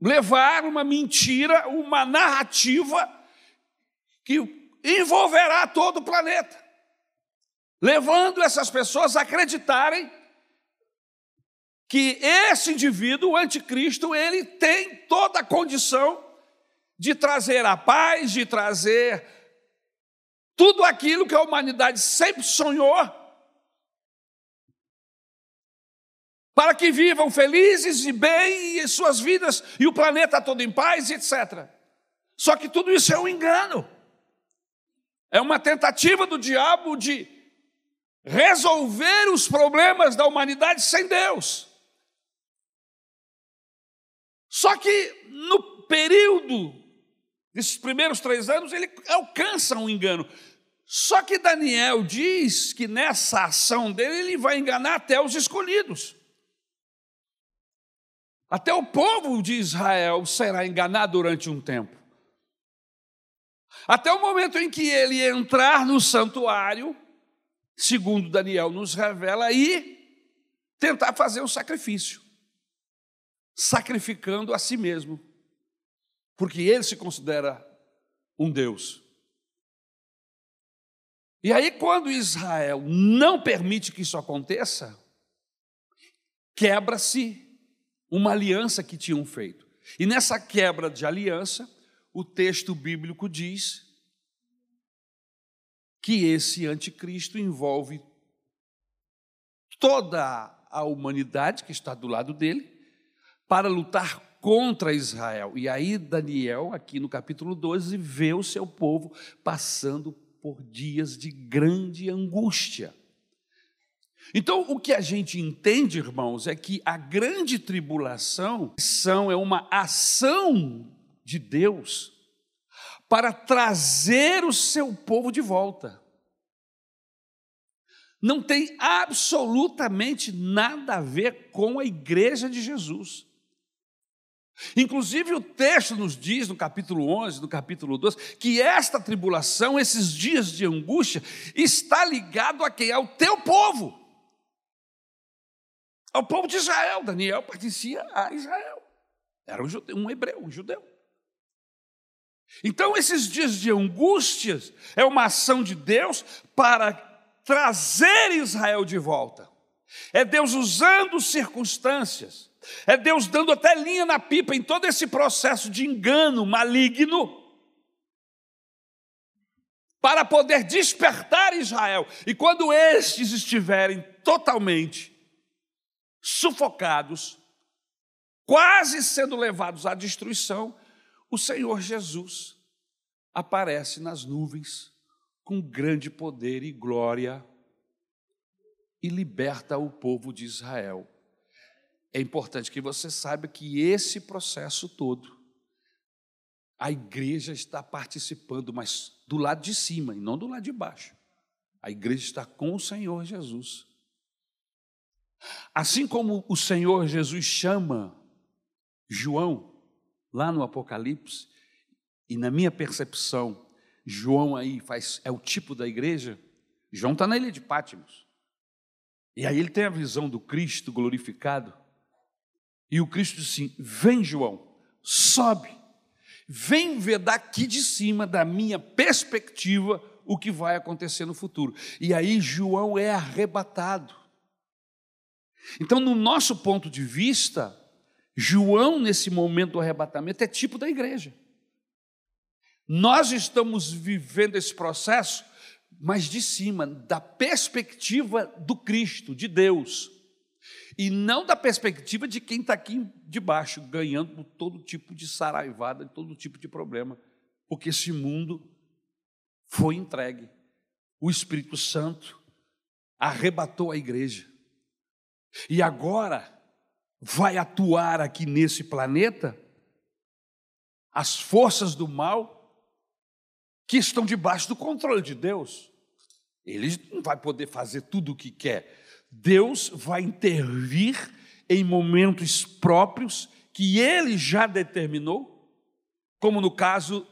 levar uma mentira, uma narrativa que envolverá todo o planeta, levando essas pessoas a acreditarem que esse indivíduo, o anticristo, ele tem toda a condição de trazer a paz, de trazer tudo aquilo que a humanidade sempre sonhou, para que vivam felizes e bem em suas vidas e o planeta todo em paz, etc. Só que tudo isso é um engano. É uma tentativa do diabo de resolver os problemas da humanidade sem Deus. Só que no período desses primeiros três anos, ele alcança um engano. Só que Daniel diz que nessa ação dele, ele vai enganar até os escolhidos. Até o povo de Israel será enganado durante um tempo. Até o momento em que ele entrar no santuário, segundo Daniel nos revela, e tentar fazer o sacrifício, sacrificando a si mesmo porque ele se considera um Deus. E aí, quando Israel não permite que isso aconteça, quebra-se uma aliança que tinham feito. E nessa quebra de aliança, o texto bíblico diz que esse anticristo envolve toda a humanidade que está do lado dele para lutar contra Israel. E aí Daniel, aqui no capítulo 12, vê o seu povo passando por dias de grande angústia. Então, o que a gente entende, irmãos, é que a grande tribulação são é uma ação de Deus para trazer o seu povo de volta. Não tem absolutamente nada a ver com a igreja de Jesus. Inclusive, o texto nos diz, no capítulo 11, no capítulo 12, que esta tribulação, esses dias de angústia, está ligado a quem? Ao teu povo. Ao povo de Israel. Daniel pertencia a Israel. Era um, judeu, um hebreu, um judeu. Então, esses dias de angústias é uma ação de Deus para trazer Israel de volta. É Deus usando circunstâncias é Deus dando até linha na pipa em todo esse processo de engano maligno para poder despertar Israel. E quando estes estiverem totalmente sufocados, quase sendo levados à destruição, o Senhor Jesus aparece nas nuvens com grande poder e glória e liberta o povo de Israel é importante que você saiba que esse processo todo, a igreja está participando, mas do lado de cima e não do lado de baixo. A igreja está com o Senhor Jesus. Assim como o Senhor Jesus chama João, lá no Apocalipse, e na minha percepção, João aí faz, é o tipo da igreja, João está na ilha de Pátimos. E aí ele tem a visão do Cristo glorificado. E o Cristo disse assim: Vem, João, sobe, vem ver daqui de cima, da minha perspectiva, o que vai acontecer no futuro. E aí João é arrebatado. Então, no nosso ponto de vista, João, nesse momento do arrebatamento, é tipo da igreja. Nós estamos vivendo esse processo, mas de cima, da perspectiva do Cristo, de Deus e não da perspectiva de quem está aqui de baixo, ganhando todo tipo de saraivada, todo tipo de problema, porque esse mundo foi entregue. O Espírito Santo arrebatou a igreja. E agora vai atuar aqui nesse planeta as forças do mal que estão debaixo do controle de Deus. Ele não vai poder fazer tudo o que quer. Deus vai intervir em momentos próprios que ele já determinou, como no caso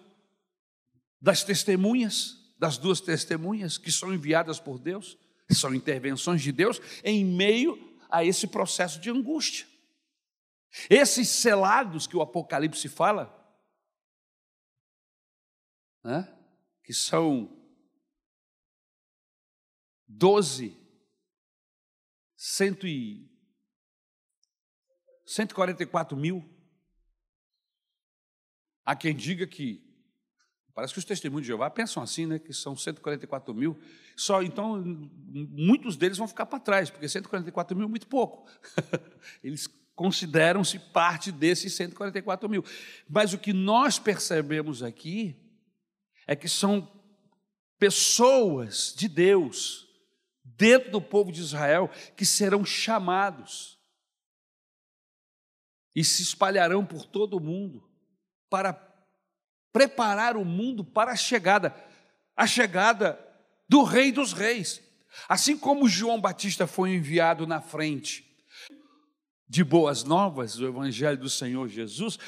das testemunhas, das duas testemunhas que são enviadas por Deus, são intervenções de Deus em meio a esse processo de angústia. Esses selados que o Apocalipse fala, né, que são doze, cento e 144 mil. Há quem diga que, parece que os testemunhos de Jeová pensam assim, né? Que são 144 mil. Só então, muitos deles vão ficar para trás, porque 144 mil é muito pouco. Eles consideram-se parte desses 144 mil. Mas o que nós percebemos aqui é que são pessoas de Deus dentro do povo de Israel que serão chamados e se espalharão por todo o mundo para preparar o mundo para a chegada, a chegada do Rei dos Reis. Assim como João Batista foi enviado na frente de boas novas, o Evangelho do Senhor Jesus,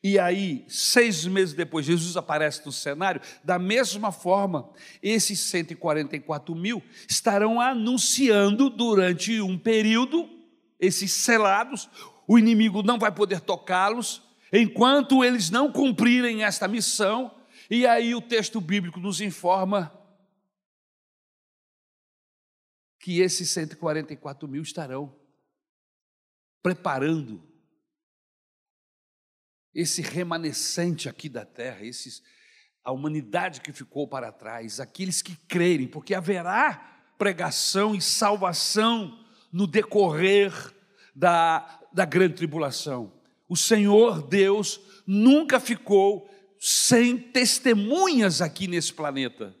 e aí, seis meses depois, Jesus aparece no cenário. Da mesma forma, esses 144 mil estarão anunciando durante um período, esses selados, o inimigo não vai poder tocá-los enquanto eles não cumprirem esta missão. E aí o texto bíblico nos informa que esses 144 mil estarão preparando esse remanescente aqui da terra, esses, a humanidade que ficou para trás, aqueles que crerem, porque haverá pregação e salvação no decorrer da, da grande tribulação. O Senhor Deus nunca ficou sem testemunhas aqui nesse planeta.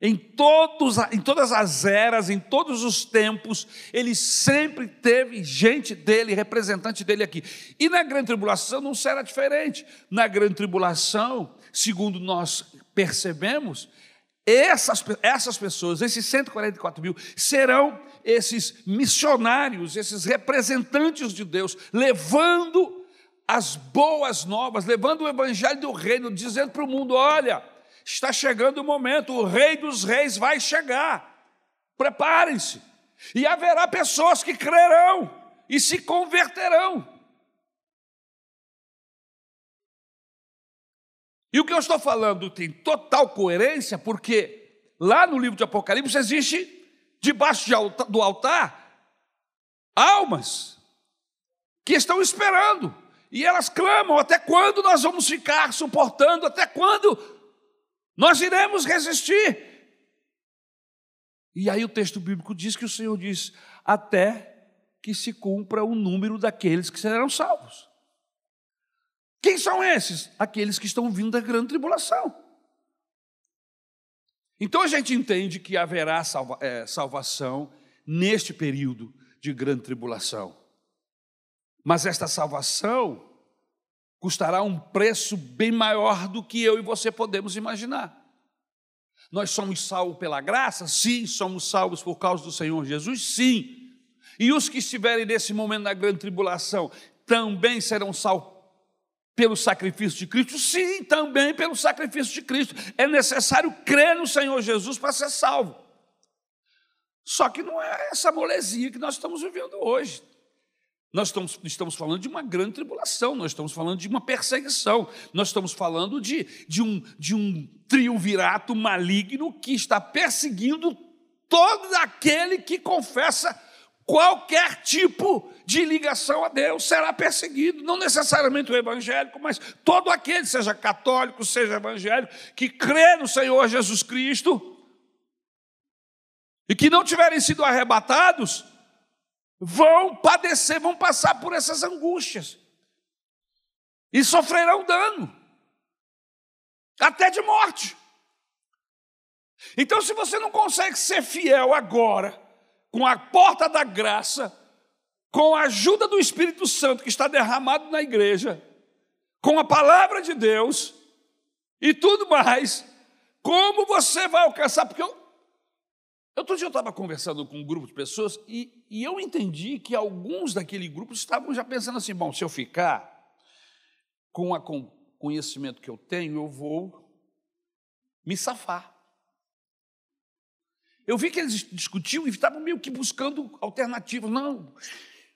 Em, todos, em todas as eras, em todos os tempos, ele sempre teve gente dele, representante dele aqui. E na grande tribulação não será diferente. Na grande tribulação, segundo nós percebemos, essas, essas pessoas, esses 144 mil, serão esses missionários, esses representantes de Deus, levando as boas novas, levando o evangelho do reino, dizendo para o mundo: olha, está chegando o momento, o rei dos reis vai chegar, preparem-se, e haverá pessoas que crerão e se converterão. E o que eu estou falando tem total coerência, porque lá no livro de Apocalipse existe, debaixo do altar, almas que estão esperando. E elas clamam: até quando nós vamos ficar suportando? Até quando nós iremos resistir? E aí o texto bíblico diz que o Senhor diz: até que se cumpra o número daqueles que serão salvos. Quem são esses? Aqueles que estão vindo da grande tribulação. Então a gente entende que haverá salva, é, salvação neste período de grande tribulação. Mas esta salvação custará um preço bem maior do que eu e você podemos imaginar. Nós somos salvos pela graça? Sim. Somos salvos por causa do Senhor Jesus? Sim. E os que estiverem nesse momento na grande tribulação também serão salvos pelo sacrifício de Cristo? Sim, também pelo sacrifício de Cristo. É necessário crer no Senhor Jesus para ser salvo. Só que não é essa molezinha que nós estamos vivendo hoje. Nós estamos, estamos falando de uma grande tribulação, nós estamos falando de uma perseguição, nós estamos falando de, de, um, de um triunvirato maligno que está perseguindo todo aquele que confessa qualquer tipo de ligação a Deus será perseguido, não necessariamente o evangélico, mas todo aquele, seja católico, seja evangélico, que crê no Senhor Jesus Cristo e que não tiverem sido arrebatados, vão padecer, vão passar por essas angústias e sofrerão dano, até de morte. Então, se você não consegue ser fiel agora, com a porta da graça, com a ajuda do Espírito Santo que está derramado na igreja, com a palavra de Deus e tudo mais, como você vai alcançar? Porque outro dia eu estava conversando com um grupo de pessoas e, e eu entendi que alguns daquele grupo estavam já pensando assim: bom, se eu ficar com o conhecimento que eu tenho, eu vou me safar. Eu vi que eles discutiam e estavam meio que buscando alternativas. Não,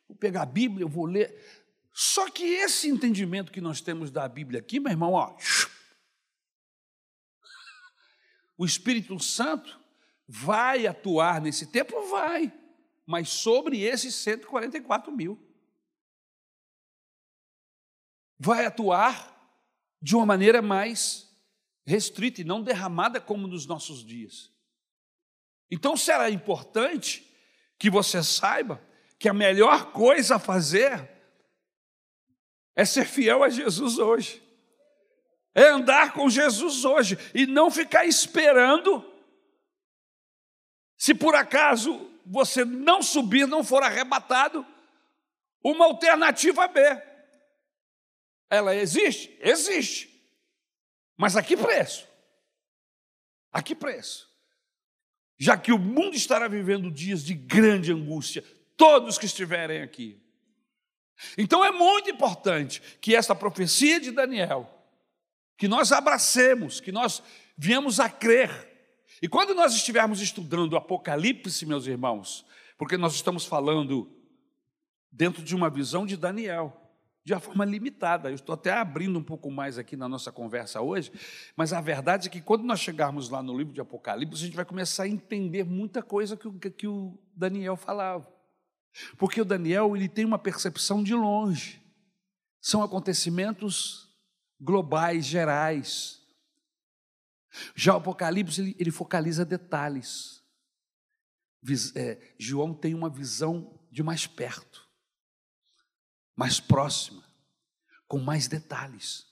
vou pegar a Bíblia, eu vou ler. Só que esse entendimento que nós temos da Bíblia aqui, meu irmão, ó, o Espírito Santo vai atuar nesse tempo? Vai, mas sobre esses 144 mil. Vai atuar de uma maneira mais restrita e não derramada como nos nossos dias. Então será importante que você saiba que a melhor coisa a fazer é ser fiel a Jesus hoje. É andar com Jesus hoje e não ficar esperando se por acaso você não subir, não for arrebatado, uma alternativa B. Ela existe? Existe. Mas a que preço? A que preço? já que o mundo estará vivendo dias de grande angústia, todos que estiverem aqui. Então é muito importante que essa profecia de Daniel, que nós abracemos, que nós viemos a crer. E quando nós estivermos estudando o Apocalipse, meus irmãos, porque nós estamos falando dentro de uma visão de Daniel, de uma forma limitada. Eu estou até abrindo um pouco mais aqui na nossa conversa hoje, mas a verdade é que quando nós chegarmos lá no livro de Apocalipse, a gente vai começar a entender muita coisa que o, que o Daniel falava. Porque o Daniel ele tem uma percepção de longe. São acontecimentos globais, gerais. Já o Apocalipse ele, ele focaliza detalhes. É, João tem uma visão de mais perto mais próxima, com mais detalhes.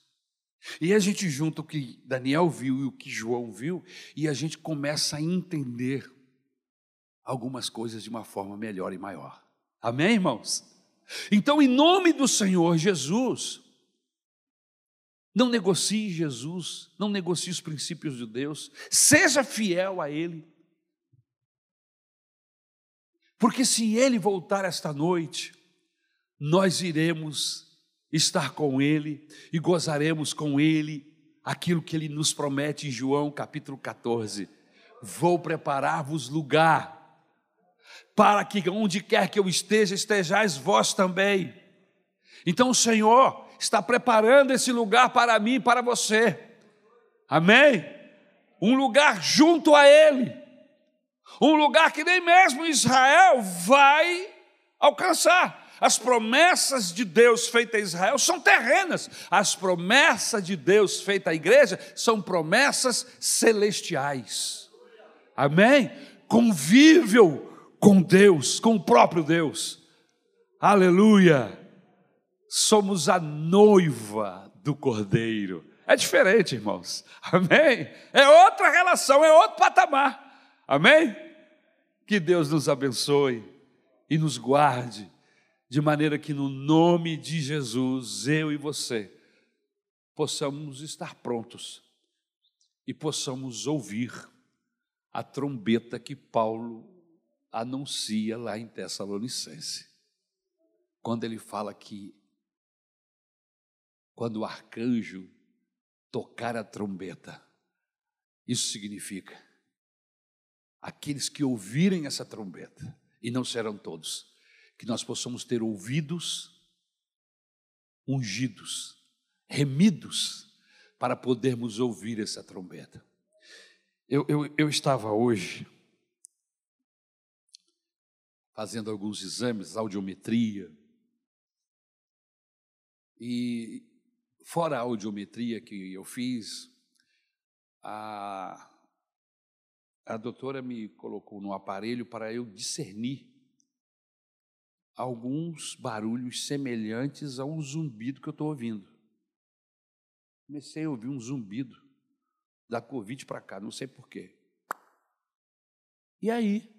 E a gente junta o que Daniel viu e o que João viu, e a gente começa a entender algumas coisas de uma forma melhor e maior. Amém, irmãos? Então, em nome do Senhor Jesus, não negocie Jesus, não negocie os princípios de Deus, seja fiel a Ele. Porque se Ele voltar esta noite, nós iremos estar com Ele e gozaremos com Ele aquilo que Ele nos promete em João capítulo 14: Vou preparar-vos lugar, para que onde quer que eu esteja, estejais vós também. Então Senhor está preparando esse lugar para mim e para você, amém? Um lugar junto a Ele, um lugar que nem mesmo Israel vai alcançar. As promessas de Deus feitas a Israel são terrenas, as promessas de Deus feitas à igreja são promessas celestiais. Amém? Convível com Deus, com o próprio Deus. Aleluia! Somos a noiva do Cordeiro. É diferente, irmãos. Amém? É outra relação, é outro patamar. Amém? Que Deus nos abençoe e nos guarde de maneira que no nome de Jesus, eu e você, possamos estar prontos e possamos ouvir a trombeta que Paulo anuncia lá em Tessalonicense. Quando ele fala que quando o arcanjo tocar a trombeta, isso significa aqueles que ouvirem essa trombeta, e não serão todos, que nós possamos ter ouvidos ungidos, remidos, para podermos ouvir essa trombeta. Eu, eu, eu estava hoje fazendo alguns exames, audiometria, e fora a audiometria que eu fiz, a, a doutora me colocou no aparelho para eu discernir alguns barulhos semelhantes a um zumbido que eu estou ouvindo. Comecei a ouvir um zumbido da Covid para cá, não sei porquê. E aí?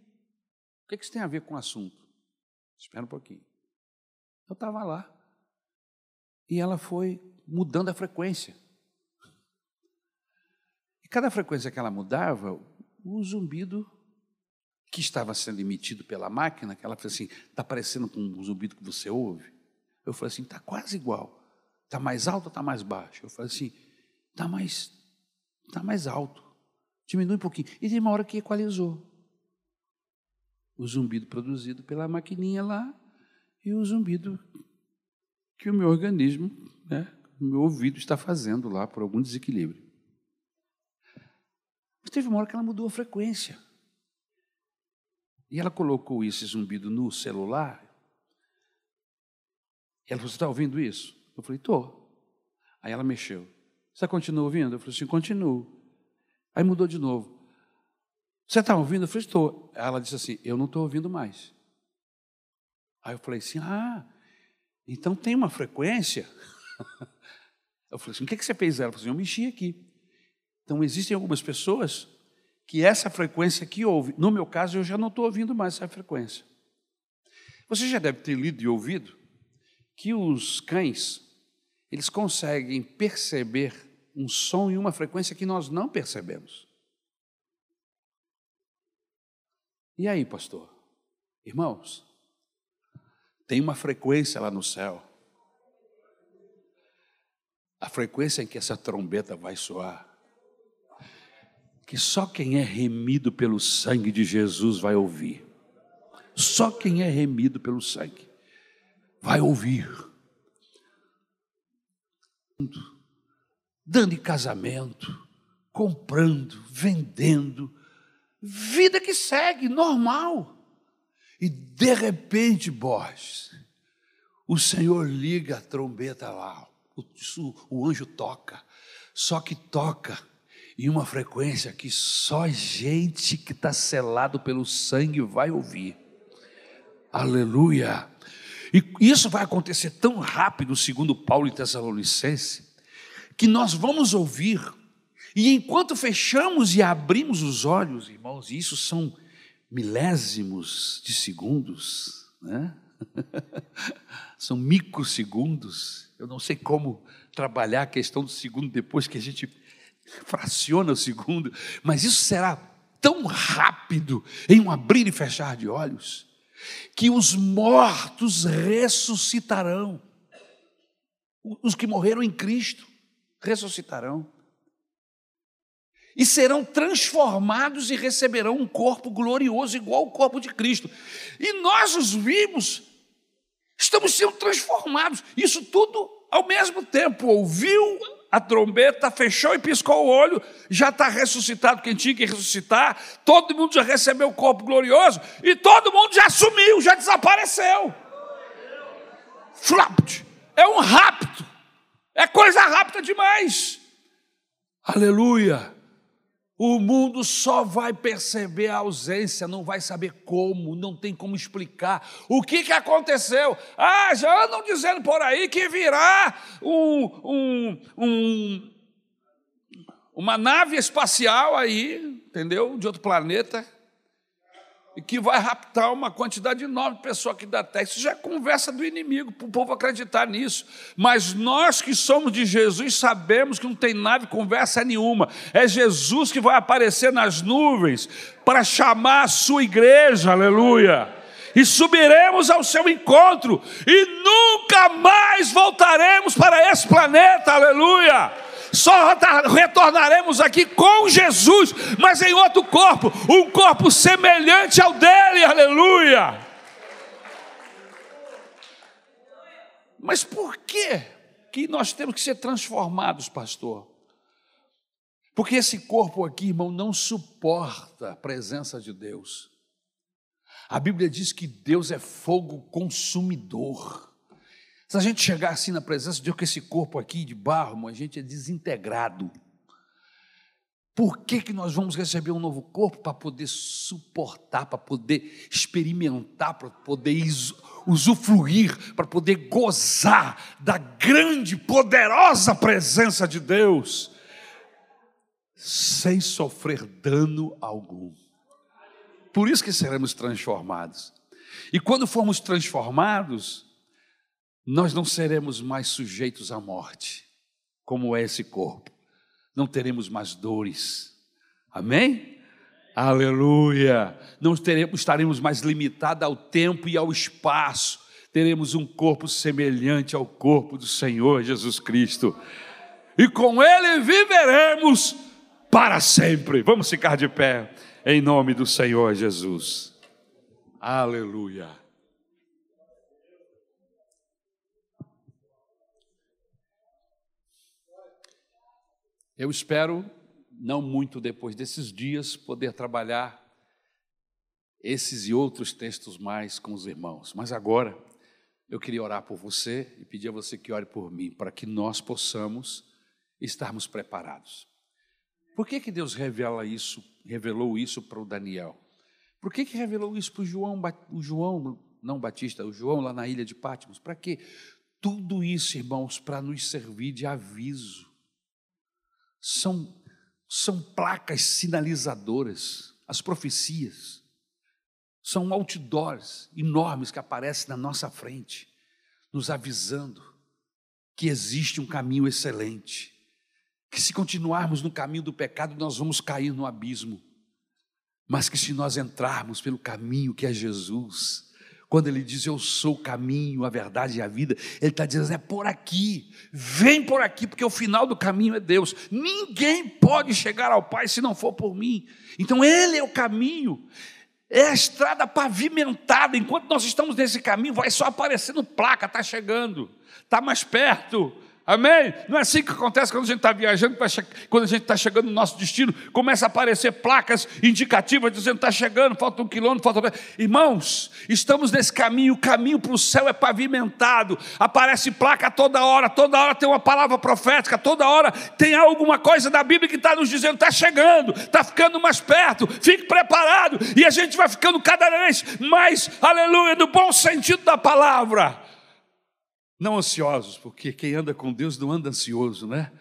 O que isso tem a ver com o assunto? Espera um pouquinho. Eu estava lá. E ela foi mudando a frequência. E cada frequência que ela mudava, o zumbido que estava sendo emitido pela máquina, que ela falou assim, está parecendo com o zumbido que você ouve. Eu falei assim, está quase igual. Está mais alto ou está mais baixo? Eu falei assim, está mais, tá mais alto. Diminui um pouquinho. E tem uma hora que equalizou. O zumbido produzido pela maquininha lá e o zumbido que o meu organismo, né, meu ouvido está fazendo lá por algum desequilíbrio. Mas teve uma hora que ela mudou a frequência. E ela colocou esse zumbido no celular. Ela falou: Você está ouvindo isso? Eu falei: Estou. Aí ela mexeu. Você continua ouvindo? Eu falei assim: Continuo. Aí mudou de novo. Você está ouvindo? Eu falei: Estou. Ela disse assim: Eu não estou ouvindo mais. Aí eu falei assim: Ah, então tem uma frequência. Eu falei assim: O que, que você fez? Ela falou assim: Eu mexi aqui. Então existem algumas pessoas que essa frequência que ouve. No meu caso, eu já não estou ouvindo mais essa frequência. Você já deve ter lido e ouvido que os cães, eles conseguem perceber um som e uma frequência que nós não percebemos. E aí, pastor? Irmãos, tem uma frequência lá no céu. A frequência em que essa trombeta vai soar que só quem é remido pelo sangue de Jesus vai ouvir. Só quem é remido pelo sangue vai ouvir. Dando em casamento, comprando, vendendo, vida que segue, normal. E de repente, Borges, o Senhor liga a trombeta lá, o, o anjo toca, só que toca e uma frequência que só gente que está selado pelo sangue vai ouvir. Aleluia! E isso vai acontecer tão rápido, segundo Paulo em Tessalonicense, que nós vamos ouvir, e enquanto fechamos e abrimos os olhos, irmãos, e isso são milésimos de segundos, né? são microsegundos, eu não sei como trabalhar a questão do segundo depois que a gente fraciona o segundo, mas isso será tão rápido em um abrir e fechar de olhos, que os mortos ressuscitarão. Os que morreram em Cristo ressuscitarão. E serão transformados e receberão um corpo glorioso, igual ao corpo de Cristo. E nós os vimos, estamos sendo transformados. Isso tudo ao mesmo tempo. Ouviu a trombeta, fechou e piscou o olho, já está ressuscitado quem tinha que ressuscitar, todo mundo já recebeu o corpo glorioso e todo mundo já sumiu, já desapareceu. Flapt, é um rapto, é coisa rápida demais. Aleluia. O mundo só vai perceber a ausência, não vai saber como, não tem como explicar. O que, que aconteceu? Ah, já andam dizendo por aí que virá um, um, um, uma nave espacial aí, entendeu? De outro planeta, e que vai raptar uma quantidade enorme de pessoas aqui da terra. Isso já é conversa do inimigo, para o povo acreditar nisso. Mas nós que somos de Jesus sabemos que não tem nave conversa nenhuma. É Jesus que vai aparecer nas nuvens para chamar a sua igreja, aleluia. E subiremos ao seu encontro, e nunca mais voltaremos para esse planeta, aleluia só retornaremos aqui com Jesus, mas em outro corpo, um corpo semelhante ao dele, aleluia. Mas por que que nós temos que ser transformados, pastor? Porque esse corpo aqui, irmão, não suporta a presença de Deus. A Bíblia diz que Deus é fogo consumidor. Se a gente chegar assim na presença de Deus com esse corpo aqui de barro, a gente é desintegrado. Por que, que nós vamos receber um novo corpo? Para poder suportar, para poder experimentar, para poder usufruir, para poder gozar da grande, poderosa presença de Deus, sem sofrer dano algum. Por isso que seremos transformados. E quando formos transformados, nós não seremos mais sujeitos à morte, como é esse corpo. Não teremos mais dores. Amém? Aleluia! Não teremos, estaremos mais limitados ao tempo e ao espaço. Teremos um corpo semelhante ao corpo do Senhor Jesus Cristo. E com Ele viveremos para sempre. Vamos ficar de pé em nome do Senhor Jesus. Aleluia. Eu espero, não muito depois desses dias, poder trabalhar esses e outros textos mais com os irmãos. Mas agora, eu queria orar por você e pedir a você que ore por mim, para que nós possamos estarmos preparados. Por que, que Deus revela isso, revelou isso para o Daniel? Por que, que revelou isso para o João, o João, não Batista, o João lá na ilha de Patmos? Para quê? Tudo isso, irmãos, para nos servir de aviso. São, são placas sinalizadoras, as profecias. São outdoors enormes que aparecem na nossa frente, nos avisando que existe um caminho excelente que se continuarmos no caminho do pecado, nós vamos cair no abismo. Mas que se nós entrarmos pelo caminho que é Jesus, quando ele diz eu sou o caminho, a verdade e a vida, ele está dizendo é por aqui, vem por aqui, porque o final do caminho é Deus. Ninguém pode chegar ao Pai se não for por mim. Então ele é o caminho, é a estrada pavimentada. Enquanto nós estamos nesse caminho, vai só aparecendo placa, está chegando, está mais perto Amém? Não é assim que acontece quando a gente está viajando, quando a gente está chegando no nosso destino, começa a aparecer placas indicativas dizendo está chegando, falta um quilômetro, falta. Irmãos, estamos nesse caminho, o caminho para o céu é pavimentado, aparece placa toda hora, toda hora tem uma palavra profética, toda hora tem alguma coisa da Bíblia que está nos dizendo: está chegando, está ficando mais perto, fique preparado, e a gente vai ficando cada vez mais, aleluia, no bom sentido da palavra não ansiosos, porque quem anda com Deus não anda ansioso, né?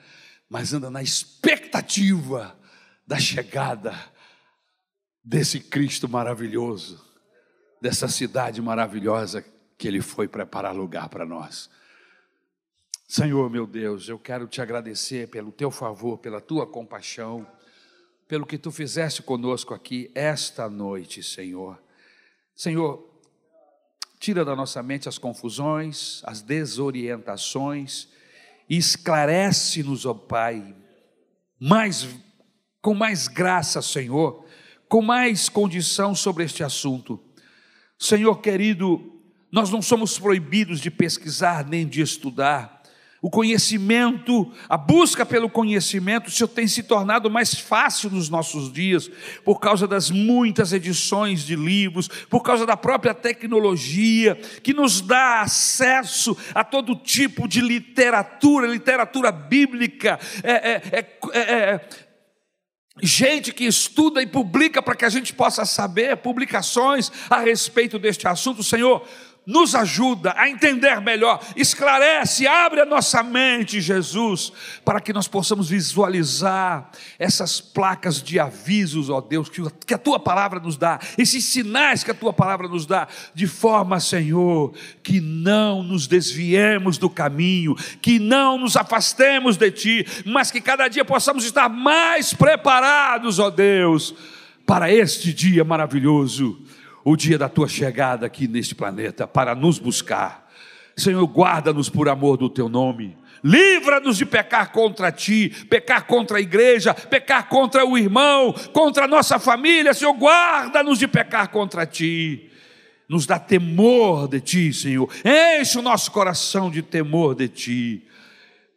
Mas anda na expectativa da chegada desse Cristo maravilhoso, dessa cidade maravilhosa que Ele foi preparar lugar para nós. Senhor, meu Deus, eu quero te agradecer pelo teu favor, pela tua compaixão, pelo que tu fizeste conosco aqui esta noite, Senhor. Senhor, tira da nossa mente as confusões, as desorientações e esclarece-nos, ó Pai, mais, com mais graça, Senhor, com mais condição sobre este assunto. Senhor querido, nós não somos proibidos de pesquisar nem de estudar, o conhecimento, a busca pelo conhecimento, Senhor, tem se tornado mais fácil nos nossos dias, por causa das muitas edições de livros, por causa da própria tecnologia, que nos dá acesso a todo tipo de literatura, literatura bíblica, é, é, é, é gente que estuda e publica para que a gente possa saber, publicações a respeito deste assunto, Senhor nos ajuda a entender melhor, esclarece, abre a nossa mente, Jesus, para que nós possamos visualizar essas placas de avisos, ó Deus, que a tua palavra nos dá, esses sinais que a tua palavra nos dá, de forma, Senhor, que não nos desviemos do caminho, que não nos afastemos de ti, mas que cada dia possamos estar mais preparados, ó Deus, para este dia maravilhoso o dia da tua chegada aqui neste planeta para nos buscar. Senhor, guarda-nos por amor do teu nome. Livra-nos de pecar contra ti, pecar contra a igreja, pecar contra o irmão, contra a nossa família. Senhor, guarda-nos de pecar contra ti. Nos dá temor de ti, Senhor. Enche o nosso coração de temor de ti.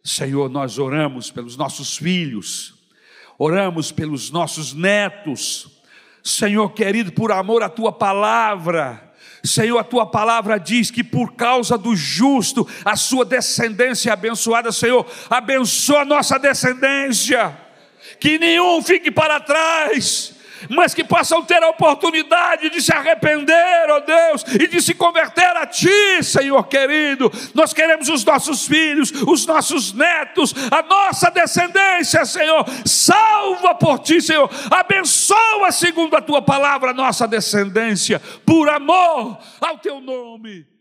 Senhor, nós oramos pelos nossos filhos, oramos pelos nossos netos, Senhor querido, por amor à tua palavra, Senhor, a tua palavra diz que por causa do justo, a sua descendência é abençoada, Senhor, abençoa a nossa descendência, que nenhum fique para trás, mas que possam ter a oportunidade de se arrepender, ó Deus, e de se converter a Ti, Senhor querido. Nós queremos os nossos filhos, os nossos netos, a nossa descendência, Senhor. Salva por Ti, Senhor. Abençoa, segundo a Tua palavra, a nossa descendência, por amor ao Teu nome.